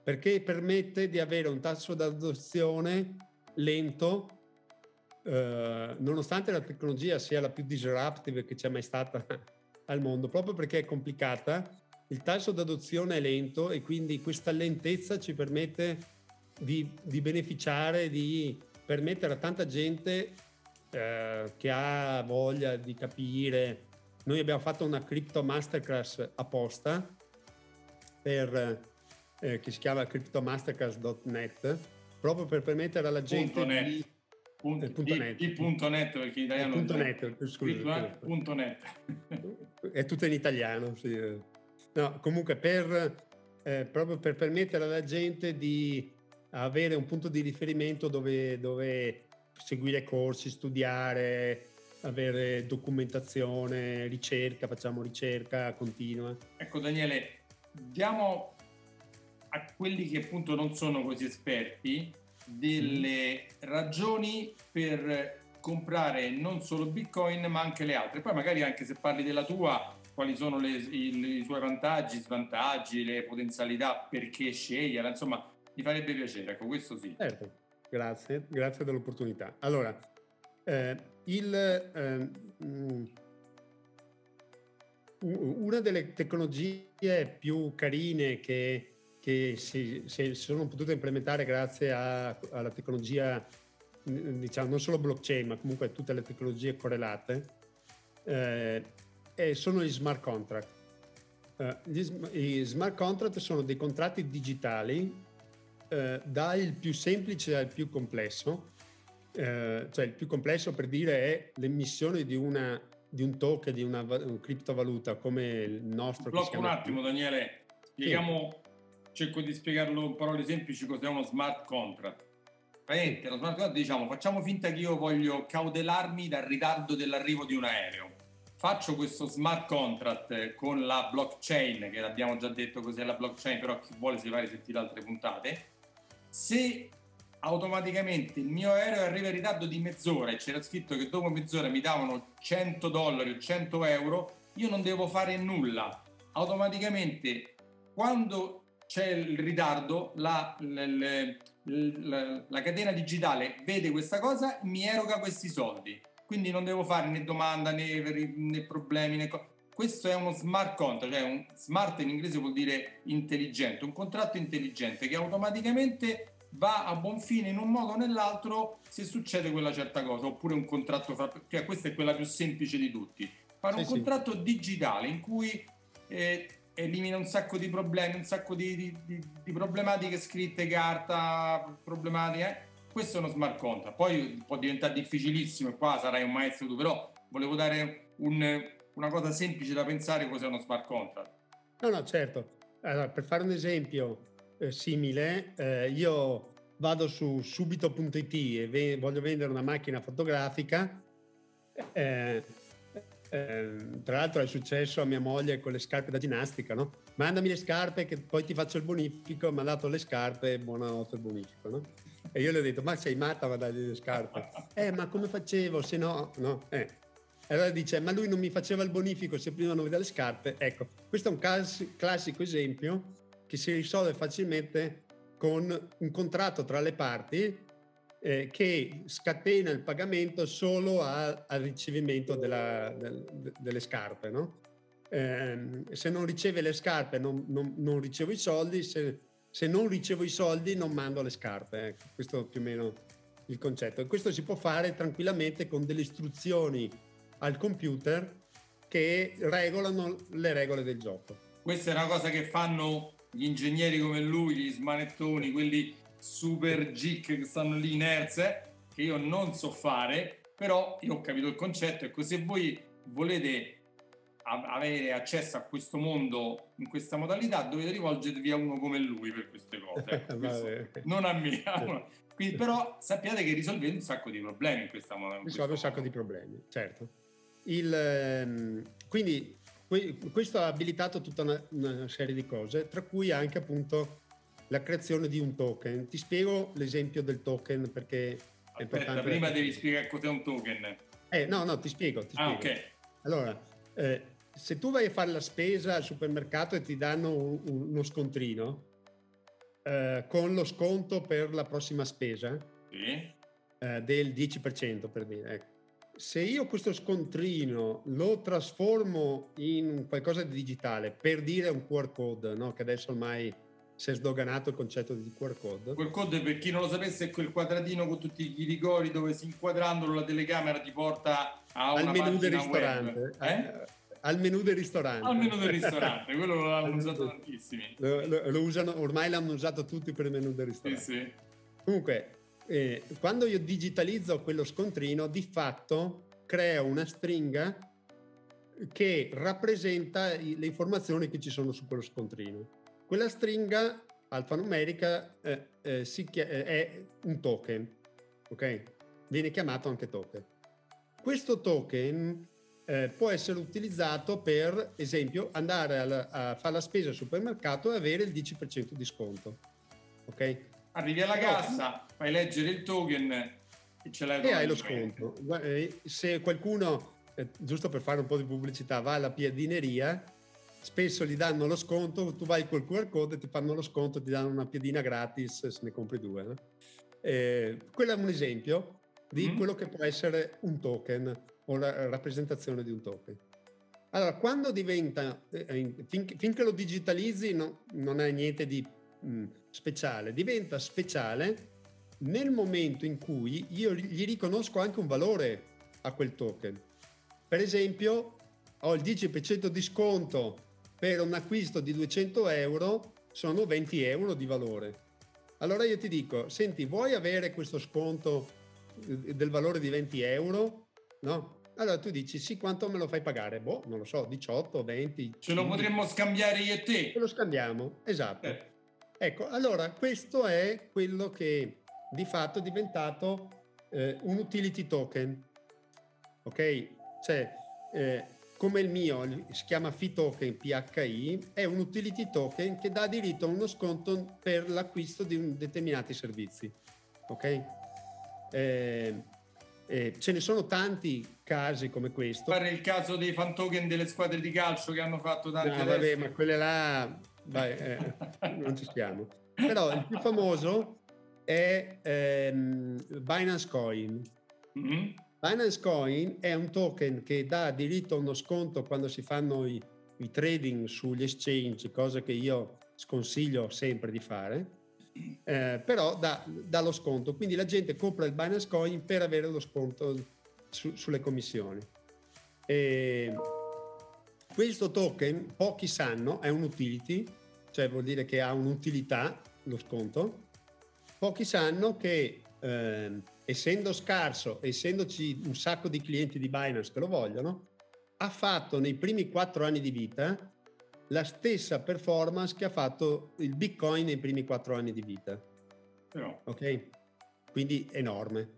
perché permette di avere un tasso d'adozione lento eh, nonostante la tecnologia sia la più disruptive che c'è mai stata al mondo, proprio perché è complicata, il tasso d'adozione è lento e quindi questa lentezza ci permette di, di beneficiare, di permettere a tanta gente eh, che ha voglia di capire. Noi abbiamo fatto una crypto masterclass apposta per, eh, che si chiama cryptomasterclass.net proprio per permettere alla gente di Punto, eh, punto net. Il punto net perché in italiano punto net, scusa, punto net. è tutto in italiano, sì. No, comunque per, eh, proprio per permettere alla gente di avere un punto di riferimento dove, dove seguire corsi, studiare, avere documentazione, ricerca, facciamo ricerca continua. Ecco Daniele, diamo a quelli che appunto non sono così esperti delle ragioni per comprare non solo Bitcoin ma anche le altre. Poi magari anche se parli della tua, quali sono le, i, i, suoi vantaggi, svantaggi, le potenzialità, perché sceglierla, insomma, mi farebbe piacere, ecco questo sì. Certo, grazie, grazie dell'opportunità. Allora, eh, il, eh, una delle tecnologie più carine che che si, si sono potute implementare grazie a, alla tecnologia, diciamo non solo blockchain, ma comunque tutte le tecnologie correlate, eh, sono gli smart contract. Eh, gli, smart contract sono dei contratti digitali eh, dal più semplice al più complesso, eh, cioè il più complesso per dire è l'emissione di, una, di un token, di una, una criptovaluta come il nostro. Blocco un attimo Daniele, spieghiamo sì cerco di spiegarlo in parole semplici cos'è uno smart contract. Praticamente lo smart contract diciamo facciamo finta che io voglio cautelarmi dal ritardo dell'arrivo di un aereo. Faccio questo smart contract con la blockchain, che l'abbiamo già detto cos'è la blockchain, però chi vuole si va a altre puntate. Se automaticamente il mio aereo arriva in ritardo di mezz'ora e c'era scritto che dopo mezz'ora mi davano 100 dollari o 100 euro, io non devo fare nulla. Automaticamente quando c'è il ritardo, la, la, la, la, catena digitale vede questa cosa, mi eroga questi soldi. Quindi non devo fare né domanda né, né problemi né co- questo è uno smart contract, cioè un smart in inglese vuol dire intelligente, un contratto intelligente che automaticamente va a buon fine in un modo o nell'altro se succede quella certa cosa, oppure un contratto fra... cioè questa è quella più semplice di tutti. Fare sì, un sì. contratto digitale in cui eh, elimina un sacco di problemi, un sacco di, di, di, di problematiche scritte, carta, problematiche. Eh? Questo è uno smart contract. Poi può diventare difficilissimo e qua sarai un maestro tu, però volevo dare un, una cosa semplice da pensare cos'è uno smart contract. No, no, certo. Allora, per fare un esempio eh, simile, eh, io vado su subito.it e ve- voglio vendere una macchina fotografica. Eh, eh, tra l'altro è successo a mia moglie con le scarpe da ginnastica, no? Mandami le scarpe che poi ti faccio il bonifico, mi ha dato le scarpe, buonanotte il bonifico, no? E io le ho detto, ma sei matta a dargli le scarpe? eh, ma come facevo se no? No, eh. E allora dice, ma lui non mi faceva il bonifico se prima non vedeva le scarpe. Ecco, questo è un cas- classico esempio che si risolve facilmente con un contratto tra le parti eh, che scatena il pagamento solo a, al ricevimento della, del, delle scarpe. No? Eh, se non riceve le scarpe non, non, non ricevo i soldi, se, se, non ricevo i soldi non mando le scarpe. Ecco, questo è più o meno il concetto. E questo si può fare tranquillamente con delle istruzioni al computer che regolano le regole del gioco. Questa è una cosa che fanno gli ingegneri come lui, gli smanettoni, quelli super geek che stanno lì inerze, che io non so fare, però io ho capito il concetto. Ecco, se voi volete avere accesso a questo mondo in questa modalità, dovete rivolgervi a uno come lui per queste cose. Ecco, non a me. Quindi, però sappiate che risolvete un sacco di problemi in questa modalità. Risolve un sacco di problemi, certo. Il, ehm, quindi questo ha abilitato tutta una, una, serie di cose, tra cui anche appunto la creazione di un token. Ti spiego l'esempio del token perché è importante. Prima devi spiegare cos'è un token. Eh, no, no, ti spiego. Ti ah, spiego. ok. Allora, eh, se tu vai a fare la spesa al supermercato e ti danno un, uno scontrino eh, con lo sconto per la prossima spesa sì. eh, del 10% per dire, ecco. se io questo scontrino lo trasformo in qualcosa di digitale, per dire un QR code, no? che adesso ormai si è sdoganato il concetto di QR code. QR code, per chi non lo sapesse, è quel quadratino con tutti i rigori dove si inquadrandolo la telecamera ti porta a al menù del ristorante. Eh? Al menù del ristorante. Al menù del ristorante, quello lo hanno usato tantissimi. Lo, lo, lo, usano, ormai l'hanno usato tutti per il menù del ristorante. Sì, sì. Comunque, eh, quando io digitalizzo quello scontrino, di fatto creo una stringa che rappresenta le informazioni che ci sono su quello scontrino. Quella stringa alfanumerica eh, eh, chia- eh, è un token, ok? Viene chiamato anche token. Questo token eh, può essere utilizzato per esempio andare a, a fare la spesa al supermercato e avere il 10% di sconto. Ok? Arrivi alla cassa, fai leggere il token e ce l'hai. E hai lo sconto. Eh, se qualcuno, eh, giusto per fare un po' di pubblicità, va alla piadineria, spesso gli danno lo sconto, tu vai col QR code, ti fanno lo sconto, ti danno una piedina gratis se ne compri due. No? Eh, quello è un esempio di mm. quello che può essere un token o la rappresentazione di un token. Allora, quando diventa, eh, finché, finché, lo digitalizzi no, non è niente di mh, mm, speciale, diventa speciale nel momento in cui io gli riconosco anche un valore a quel token. Per esempio, ho il 10% di sconto per un acquisto di 200 euro sono 20 euro di valore. Allora io ti dico, senti, vuoi avere questo sconto eh, del valore di 20 euro? No? Allora tu dici, sì, quanto me lo fai pagare? Boh, non lo so, 18, 20. Ce lo potremmo scambiare io e te. Ce lo scambiamo, esatto. Eh. Ecco, allora questo è quello che di fatto è diventato eh, un utility token. Ok? Cioè, eh, come il mio, si chiama Fee Token PHI, è un utility token che dà diritto a uno sconto per l'acquisto di determinati servizi. Ok? Eh, eh, ce ne sono tanti casi come questo. Fare il caso dei fan token delle squadre di calcio che hanno fatto tanti no, vabbè, ma quelle là vai, eh, non ci stiamo. Però il più famoso è ehm, Binance Coin. Mm-hmm Binance Coin è un token che dà diritto a uno sconto quando si fanno i, i trading sugli exchange, cosa che io sconsiglio sempre di fare, eh, però dà, dà, lo sconto. Quindi la gente compra il Binance Coin per avere lo sconto su, sulle commissioni. E questo token, pochi sanno, è un utility, cioè vuol dire che ha un'utilità lo sconto. Pochi sanno che eh, essendo scarso, essendoci un sacco di clienti di Binance che lo vogliono, ha fatto nei primi quattro anni di vita la stessa performance che ha fatto il Bitcoin nei primi quattro anni di vita. No. Ok? Quindi enorme.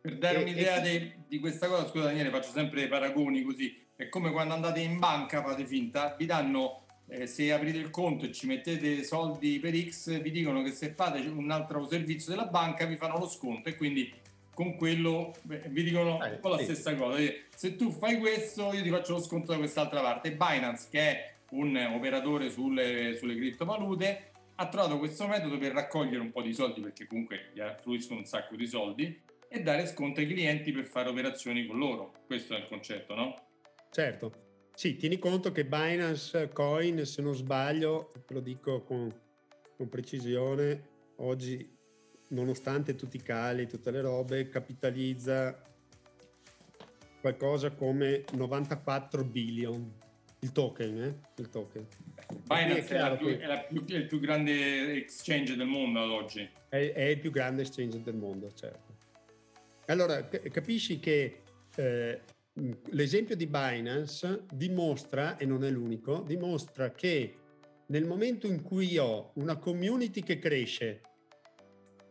Per dare e, un'idea e... di, di, questa cosa, scusa Daniele, faccio sempre paragoni così. è come quando andate in banca, fate finta, vi danno eh, se aprite il conto e ci mettete soldi per X, vi dicono che se fate un altro servizio della banca vi fanno lo sconto e quindi con quello beh, vi dicono eh, un po' la sì. stessa cosa. Se tu fai questo, io ti faccio lo sconto da quest'altra parte. Binance, che è un operatore sulle, sulle criptovalute, ha trovato questo metodo per raccogliere un po' di soldi, perché comunque gli affluiscono un sacco di soldi, e dare sconto ai clienti per fare operazioni con loro. Questo è il concetto, no? Certo. Sì, tieni conto che Binance Coin, se non sbaglio, te lo dico con, con precisione, oggi, nonostante tutti i cali, tutte le robe, capitalizza qualcosa come 94 billion. Il token, eh? Il token. Binance è, è, più, è, più, è, il più grande exchange del mondo ad oggi. È, il più grande exchange del mondo, certo. Allora, capisci che eh, l'esempio di Binance dimostra, e non è l'unico, dimostra che nel momento in cui ho una community che cresce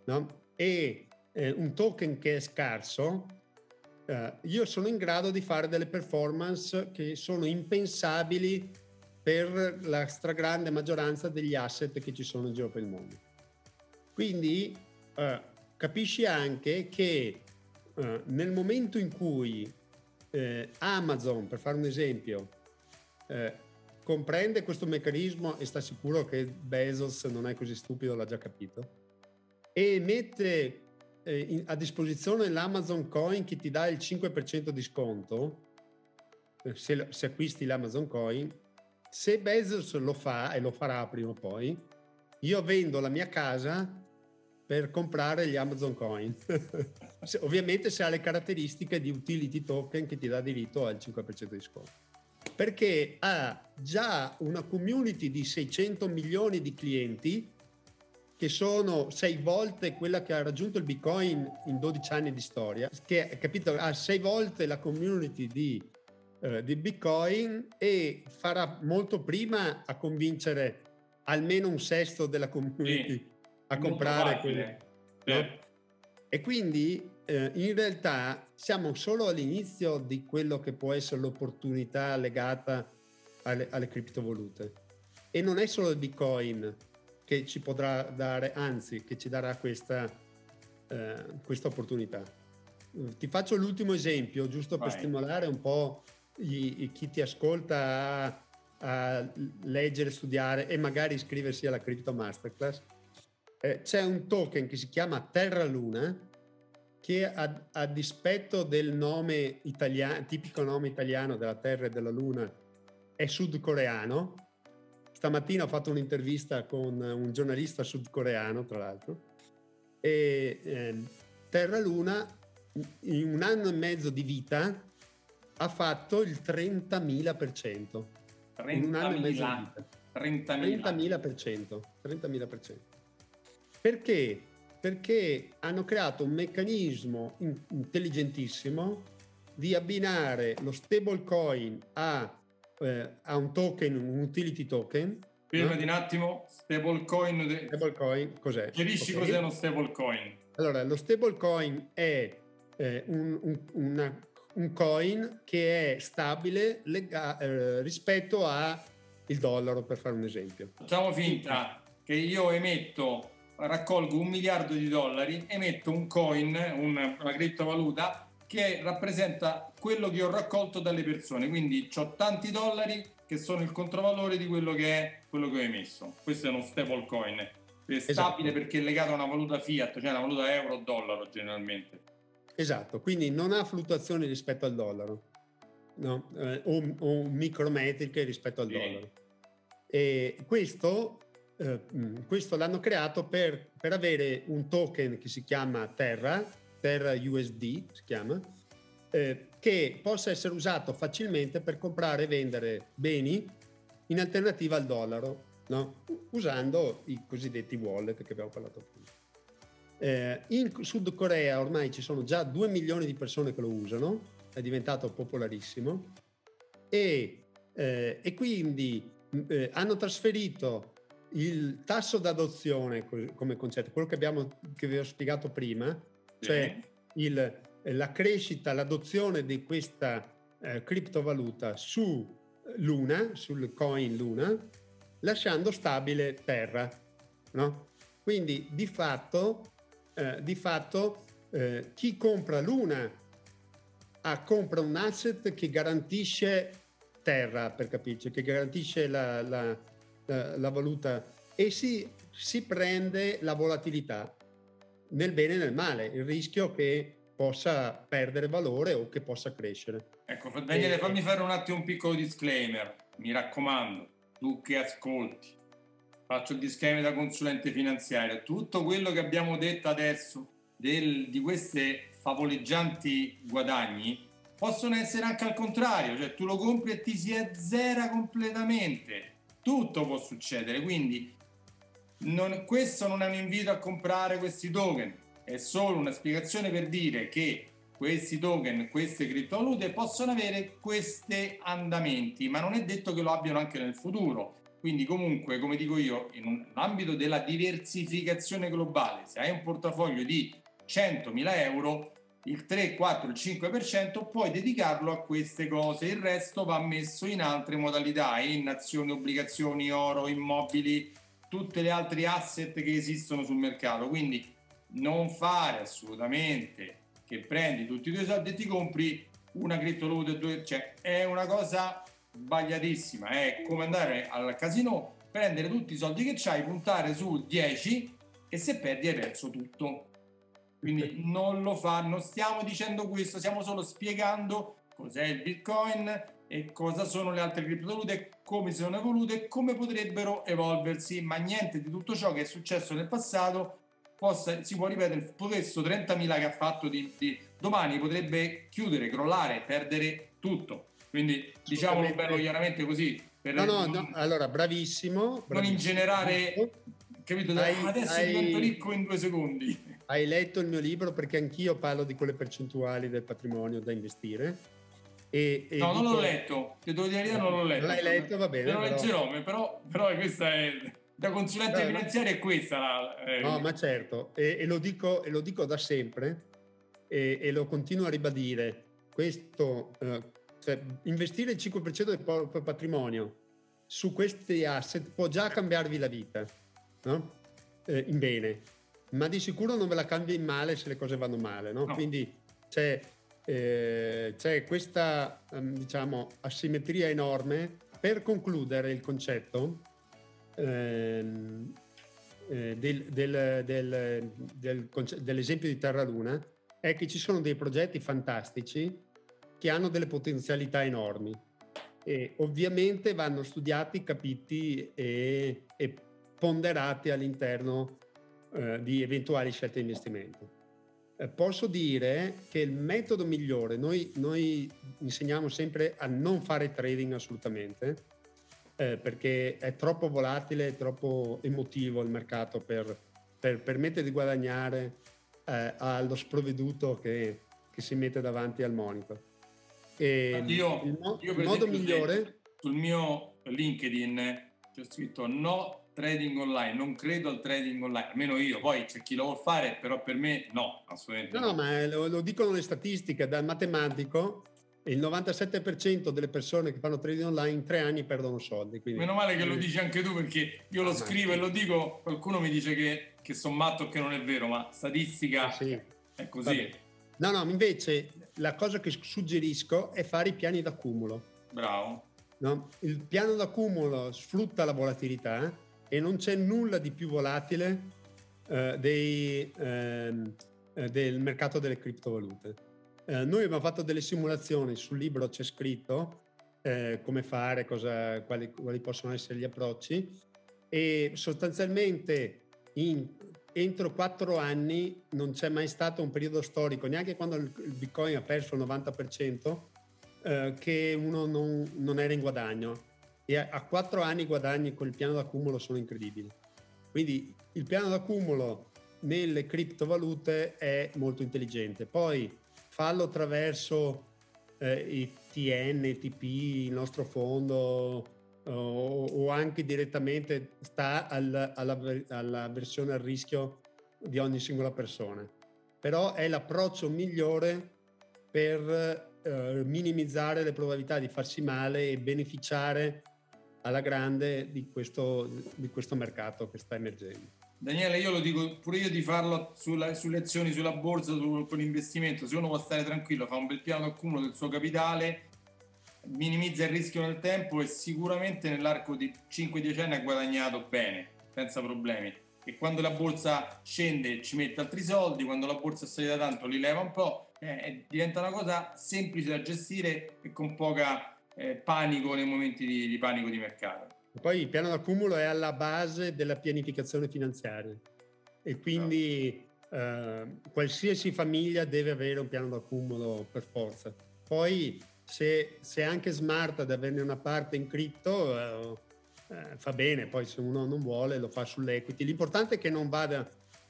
no? e eh, un token che è scarso, eh, io sono in grado di fare delle performance che sono impensabili per la stragrande maggioranza degli asset che ci sono in giro per il mondo. Quindi eh, capisci anche che eh, nel momento in cui eh, Amazon, per fare un esempio, eh, comprende questo meccanismo e sta sicuro che Bezos non è così stupido, l'ha già capito, e mette eh, in, a disposizione l'Amazon Coin che ti dà il 5% di sconto, eh, se, se acquisti l'Amazon Coin, se Bezos lo fa e lo farà prima o poi, io vendo la mia casa per comprare gli Amazon Coin. Ovviamente se ha le caratteristiche di utility token che ti dà diritto al 5% di sconto. Perché ha già una community di 600 milioni di clienti che sono sei volte quella che ha raggiunto il Bitcoin in 12 anni di storia, che capito, ha sei volte la community di, eh, di Bitcoin e farà molto prima a convincere almeno un sesto della community sì a comprare quelle. No? E quindi eh, in realtà siamo solo all'inizio di quello che può essere l'opportunità legata alle, alle criptovalute. E non è solo il Bitcoin che ci potrà dare, anzi, che ci darà questa, eh, questa opportunità. Ti faccio l'ultimo esempio, giusto per Vai. stimolare un po' gli, chi ti ascolta a, a leggere, studiare e magari iscriversi alla Crypto Masterclass eh, c'è un token che si chiama Terra Luna che a, a dispetto del nome italiano, tipico nome italiano della Terra e della Luna, è sudcoreano. Stamattina ho fatto un'intervista con un giornalista sudcoreano, tra l'altro, e eh, Terra Luna in un anno e mezzo di vita ha fatto il 30.000%. 30.000. In un anno e mezzo di vita. 30.000. 30.000%. 30.000%. Perché? Perché hanno creato un meccanismo intelligentissimo di abbinare lo stablecoin a, eh, a un token, un utility token. Fermati no? un attimo, stablecoin. De... Stablecoin cos'è? Chiarisci okay. cos'è uno stablecoin. Allora, lo stablecoin è eh, un, un, una, un, coin che è stabile lega- eh, rispetto al dollaro, per fare un esempio. Facciamo finta che io emetto raccolgo un miliardo di dollari, emetto un coin, una, una criptovaluta che rappresenta quello che ho raccolto dalle persone. Quindi ho tanti dollari che sono il controvalore di quello che è quello che ho emesso. Questo è uno stable coin. È esatto. stabile esatto. perché è legato a una valuta fiat, cioè una valuta euro o dollaro generalmente. Esatto, quindi non ha fluttuazioni rispetto al dollaro no? eh, o, o, micrometriche rispetto al sì. dollaro. E questo eh, questo l'hanno creato per, per, avere un token che si chiama Terra, Terra USD si chiama, eh, che possa essere usato facilmente per comprare e vendere beni in alternativa al dollaro, no? usando i cosiddetti wallet che abbiamo parlato prima. Eh, in Sud Corea ormai ci sono già 2 milioni di persone che lo usano, è diventato popolarissimo e, eh, e quindi eh, hanno trasferito il tasso d'adozione come concetto, quello che, abbiamo, che vi ho spiegato prima, cioè il, la crescita, l'adozione di questa eh, criptovaluta su Luna, sul coin Luna, lasciando stabile Terra. No? Quindi di fatto, eh, di fatto eh, chi compra Luna ah, compra un asset che garantisce Terra, per capirci, che garantisce la, la, la, la valuta e si, si prende la volatilità nel bene e nel male, il rischio che possa perdere valore o che possa crescere. Ecco, Daniele, fammi fare un attimo un piccolo disclaimer, mi raccomando, tu che ascolti, faccio il disclaimer da consulente finanziario, tutto quello che abbiamo detto adesso del, di questi favoleggianti guadagni possono essere anche al contrario, cioè tu lo compri e ti si azzera completamente, tutto può succedere, quindi non, questo non è un invito a comprare questi token, è solo una spiegazione per dire che questi token, queste criptovalute possono avere questi andamenti, ma non è detto che lo abbiano anche nel futuro. Quindi comunque, come dico io, in un ambito della diversificazione globale, se hai un portafoglio di 100.000 euro, il 3, 4, il 5% puoi dedicarlo a queste cose, il resto va messo in altre modalità, in azioni, obbligazioni, oro, immobili, tutte le altre asset che esistono sul mercato. Quindi non fare assolutamente che prendi tutti i tuoi soldi e ti compri una criptovaluta, cioè è una cosa sbagliatissima, è come andare al casino, prendere tutti i soldi che hai, puntare su 10 e se perdi hai perso tutto. Quindi non lo fa, non stiamo dicendo questo, stiamo solo spiegando cos'è il Bitcoin e cosa sono le altre criptovalute, come sono evolute e come potrebbero evolversi, ma niente di tutto ciò che è successo nel passato possa, si può ripetere, questo 30.000 che ha fatto di, di, domani potrebbe chiudere, crollare, perdere tutto. Quindi diciamolo bello chiaramente così. no, no, no, allora bravissimo. bravissimo. Non ingenerare, capito? Hai, adesso hai, divento ricco in due secondi. Hai letto il mio libro perché anch'io parlo di quelle percentuali del patrimonio da investire. E, e no, dico... non l'ho letto, ti devo dire, non l'ho letto. L'hai letto, va bene. Lo leggerò, però, però questa è da consulente no, finanziario è questa la, eh. no ma certo e, e, lo dico, e, lo dico, da sempre e, e lo continuo a ribadire questo eh, cioè, investire il 5% del proprio patrimonio su questi asset può già cambiarvi la vita no? eh, in bene ma di sicuro non ve la cambia in male se le cose vanno male no? quindi c'è, eh, c'è questa ehm, diciamo asimmetria enorme per concludere il concetto Ehm, eh, del, del, del, dell'esempio di Terra Luna è che ci sono dei progetti fantastici che hanno delle potenzialità enormi e ovviamente vanno studiati, capiti e, e ponderati all'interno eh, di eventuali scelte di investimento. Eh, posso dire che il metodo migliore, noi, noi insegniamo sempre a non fare trading assolutamente, eh, perché è troppo volatile, è troppo emotivo il mercato per, per permettere di guadagnare eh, allo sprovveduto che, che, si mette davanti al monitor. E io, il, mo- io modo migliore... Sul mio LinkedIn c'è scritto no trading online, non credo al trading online, almeno io, poi c'è chi lo vuole fare, però per me no, assolutamente. No, no, ma lo, lo dicono le statistiche, dal matematico il 97% delle persone che fanno trading online in tre anni perdono soldi. Quindi... Meno male che lo dici anche tu perché io lo ah, scrivo e lo dico, qualcuno mi dice che, che sono matto che non è vero, ma statistica sì. è così. No, no, invece la cosa che suggerisco è fare i piani d'accumulo. Bravo. No? Il piano d'accumulo sfrutta la volatilità e non c'è nulla di più volatile eh, dei, ehm, eh, del mercato delle criptovalute. Eh, noi abbiamo fatto delle simulazioni, sul libro c'è scritto eh, come fare, cosa, quali, quali, possono essere gli approcci e sostanzialmente in, entro quattro anni non c'è mai stato un periodo storico, neanche quando il, Bitcoin ha perso il 90%, eh, che uno non, non, era in guadagno. E a, quattro anni i guadagni con il piano d'accumulo sono incredibili. Quindi il piano d'accumulo nelle criptovalute è molto intelligente. Poi fallo attraverso eh, i TN, i TP, il nostro fondo o, o anche direttamente sta al, alla, alla versione a rischio di ogni singola persona. Però è l'approccio migliore per eh, minimizzare le probabilità di farsi male e beneficiare alla grande di questo, di questo mercato che sta emergendo. Daniele, io lo dico pure io di farlo sulla, sulle azioni, sulla borsa, su, con l'investimento. Se uno vuole stare tranquillo, fa un bel piano d'accumulo del suo capitale, minimizza il rischio nel tempo e sicuramente nell'arco di 5-10 anni ha guadagnato bene, senza problemi. E quando la borsa scende ci mette altri soldi, quando la borsa è salita tanto li leva un po', eh, diventa una cosa semplice da gestire e con poca eh, panico nei momenti di, di panico di mercato. Poi il piano d'accumulo è alla base della pianificazione finanziaria e quindi eh, qualsiasi famiglia deve avere un piano d'accumulo per forza. Poi se, se è anche smart ad averne una parte in cripto eh, eh, fa bene, poi se uno non vuole lo fa sull'equity. L'importante è che non vada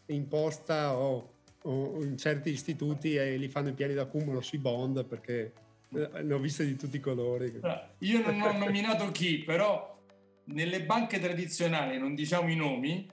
in posta o, o in certi istituti e li fanno i piani d'accumulo sui bond perché ne ho viste di tutti i colori. Io non ho nominato chi, però nelle banche tradizionali, non diciamo i nomi,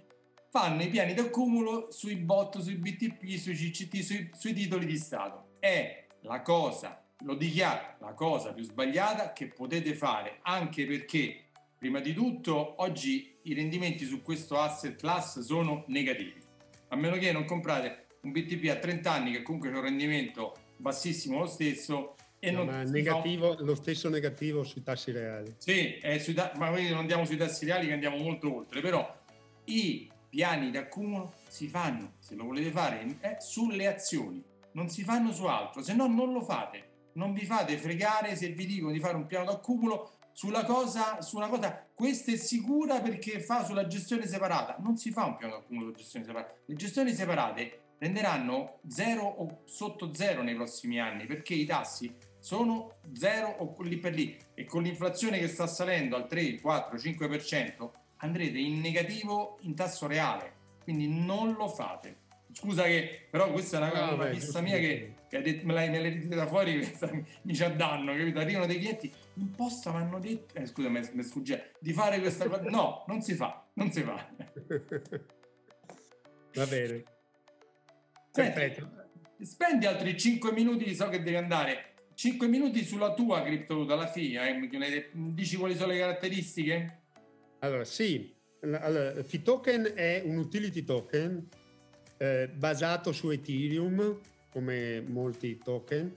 fanno i piani d'accumulo sui bot, sui BTP, sui CCT, sui, sui titoli di Stato. È la cosa, lo dichiaro, la cosa più sbagliata che potete fare, anche perché, prima di tutto, oggi i rendimenti su questo asset class sono negativi. A meno che non comprate un BTP a 30 anni che comunque c'è un rendimento bassissimo lo stesso, no, non negativo, fa... lo stesso negativo sui tassi reali. Sì, sui ta... ma quindi non andiamo sui tassi reali che andiamo molto oltre, però i piani d'accumulo si fanno, se lo volete fare, eh, sulle azioni, non si fanno su altro, se no non lo fate. Non vi fate fregare se vi dicono di fare un piano d'accumulo sulla cosa, su una cosa, questa è sicura perché fa sulla gestione separata. Non si fa un piano d'accumulo su gestione separata. Le gestioni separate renderanno zero o sotto zero nei prossimi anni perché i tassi sono zero o lì per lì e con l'inflazione che sta salendo al 3, 4, 5% andrete in negativo in tasso reale, quindi non lo fate. Scusa che però questa è una, fissa mia che, che detto, me, l'hai, l'hai da fuori mi ci danno, capito? Arrivano dei clienti, in posta mi hanno detto, eh, scusa mi è sfuggito, di fare questa cosa, no, non si fa, non si fa. Va bene. Perfetto. Spendi altri 5 minuti, so che devi andare 5 minuti sulla tua criptovaluta alla fine, eh? dici quali sono le caratteristiche? Allora, sì, allora, F-Token è un utility token eh, basato su Ethereum, come molti token.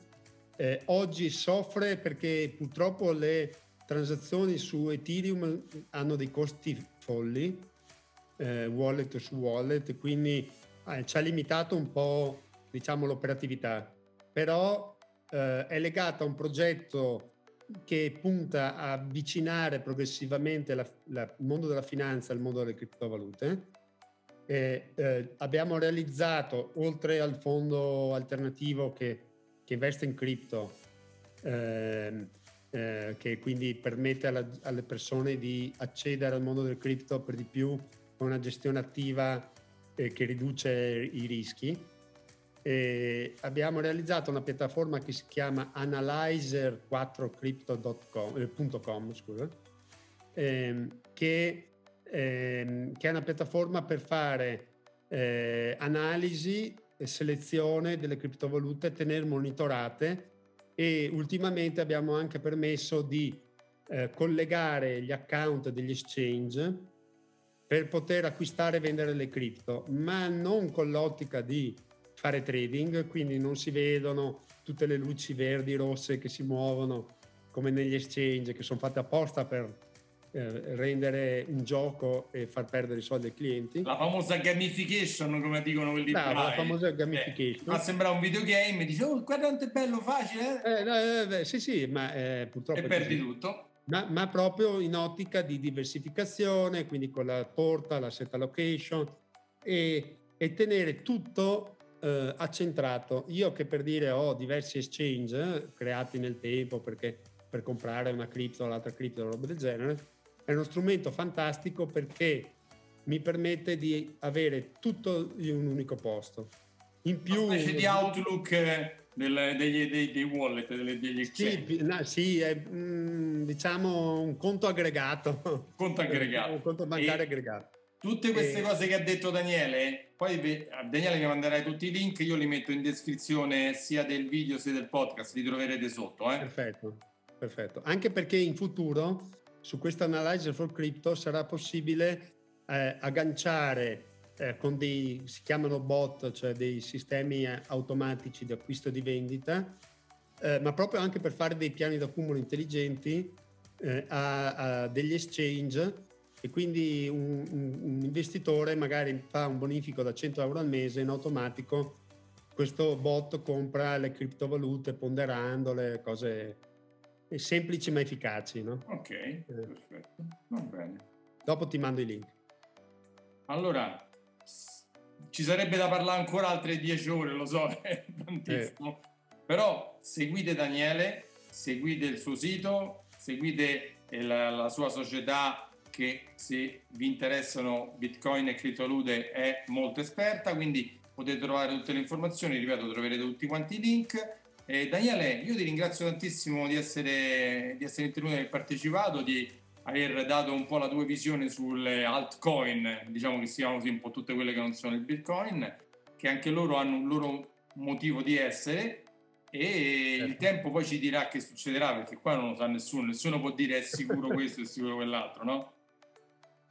Eh, oggi soffre perché purtroppo le transazioni su Ethereum hanno dei costi folli, eh, wallet su wallet, quindi eh, ci ha limitato un po' diciamo, l'operatività. Però eh, è legata a un progetto che punta a avvicinare progressivamente il mondo della finanza al mondo delle criptovalute. E, eh, abbiamo realizzato, oltre al fondo alternativo che, che investe in cripto, eh, eh, che quindi permette alla, alle persone di accedere al mondo del cripto per di più con una gestione attiva eh, che riduce i rischi, e abbiamo realizzato una piattaforma che si chiama analyzer4crypto.com, eh, scusa, ehm, che, ehm, che, è una piattaforma per fare eh, analisi e selezione delle criptovalute, tenere monitorate e ultimamente abbiamo anche permesso di eh, collegare gli account degli exchange per poter acquistare e vendere le cripto, ma non con l'ottica di fare trading, quindi non si vedono tutte le luci verdi, rosse che si muovono come negli exchange che sono fatte apposta per eh, rendere un gioco e far perdere i soldi ai clienti. La famosa gamification, come dicono quelli no, la famosa eh, gamification. Eh, fa sembrare un videogame, dice oh, guarda quanto è bello, facile. Eh? eh, eh sì, sì, ma purtroppo... E perdi tutto. Ma, ma, proprio in ottica di diversificazione, quindi con la porta, la set allocation e, e tenere tutto eh, accentrato. Io che per dire ho diversi exchange eh, creati nel tempo perché per comprare una cripto o l'altra cripto roba del genere, è uno strumento fantastico perché mi permette di avere tutto in un unico posto. In più, una specie di outlook eh, del, degli, dei, dei, wallet, degli exchange. Sì, no, sì è mm, diciamo un conto aggregato. Conto aggregato. un conto bancario e, aggregato tutte queste e... cose che ha detto Daniele, poi a Daniele mi manderai tutti i link, io li metto in descrizione sia del video sia del podcast, li troverete sotto. Eh? Perfetto, perfetto. Anche perché in futuro su questo Analyzer for Crypto sarà possibile eh, agganciare eh, con dei, si chiamano bot, cioè dei sistemi eh, automatici di acquisto e di vendita, eh, ma proprio anche per fare dei piani d'accumulo intelligenti eh, a, a, degli exchange e quindi un, un, un, investitore magari fa un bonifico da 100 euro al mese in automatico questo bot compra le criptovalute ponderandole, cose semplici ma efficaci. No? Ok, eh. perfetto, va bene. Dopo ti mando i link. Allora, ci sarebbe da parlare ancora altre 10 ore, lo so, è tantissimo. Eh. Però seguite Daniele, seguite il suo sito, seguite la, la sua società che se vi interessano Bitcoin e criptovalute è molto esperta, quindi potete trovare tutte le informazioni, ripeto, troverete tutti quanti i link. Eh, Daniele, io ti ringrazio tantissimo di essere, di essere intervenuto e partecipato, di aver dato un po' la tua visione sulle altcoin, diciamo che siano così un po' tutte quelle che non sono il Bitcoin, che anche loro hanno un loro motivo di essere e certo. il tempo poi ci dirà che succederà perché qua non lo sa nessuno, nessuno può dire è sicuro questo e sicuro quell'altro, no?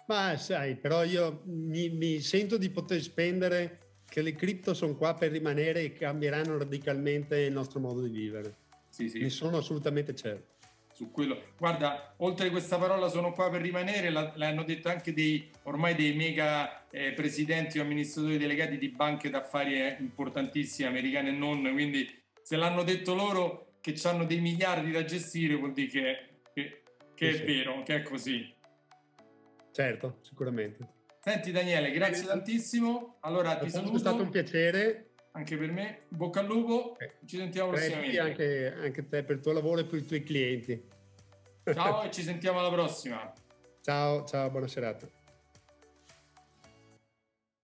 Ma sai, però io mi, mi, sento di poter spendere che le cripto sono qua per rimanere e cambieranno radicalmente il nostro modo di vivere. Sì, sì. Ne sono assolutamente certo. Su quello. Guarda, oltre a questa parola sono qua per rimanere, l'hanno detto anche dei, ormai dei mega eh, presidenti o amministratori delegati di banche d'affari eh, importantissime, americane e non, quindi se l'hanno detto loro che hanno dei miliardi da gestire vuol dire che, che, che sì, è vero, che è così. Certo, sicuramente. Senti Daniele, grazie tantissimo. Allora ti saluto. È stato un piacere. Anche per me. Bocca al lupo. Eh. Ci sentiamo prossimamente. Anche, anche te per il tuo lavoro e per i tuoi clienti. Ciao e ci sentiamo alla prossima. Ciao, ciao, buona serata.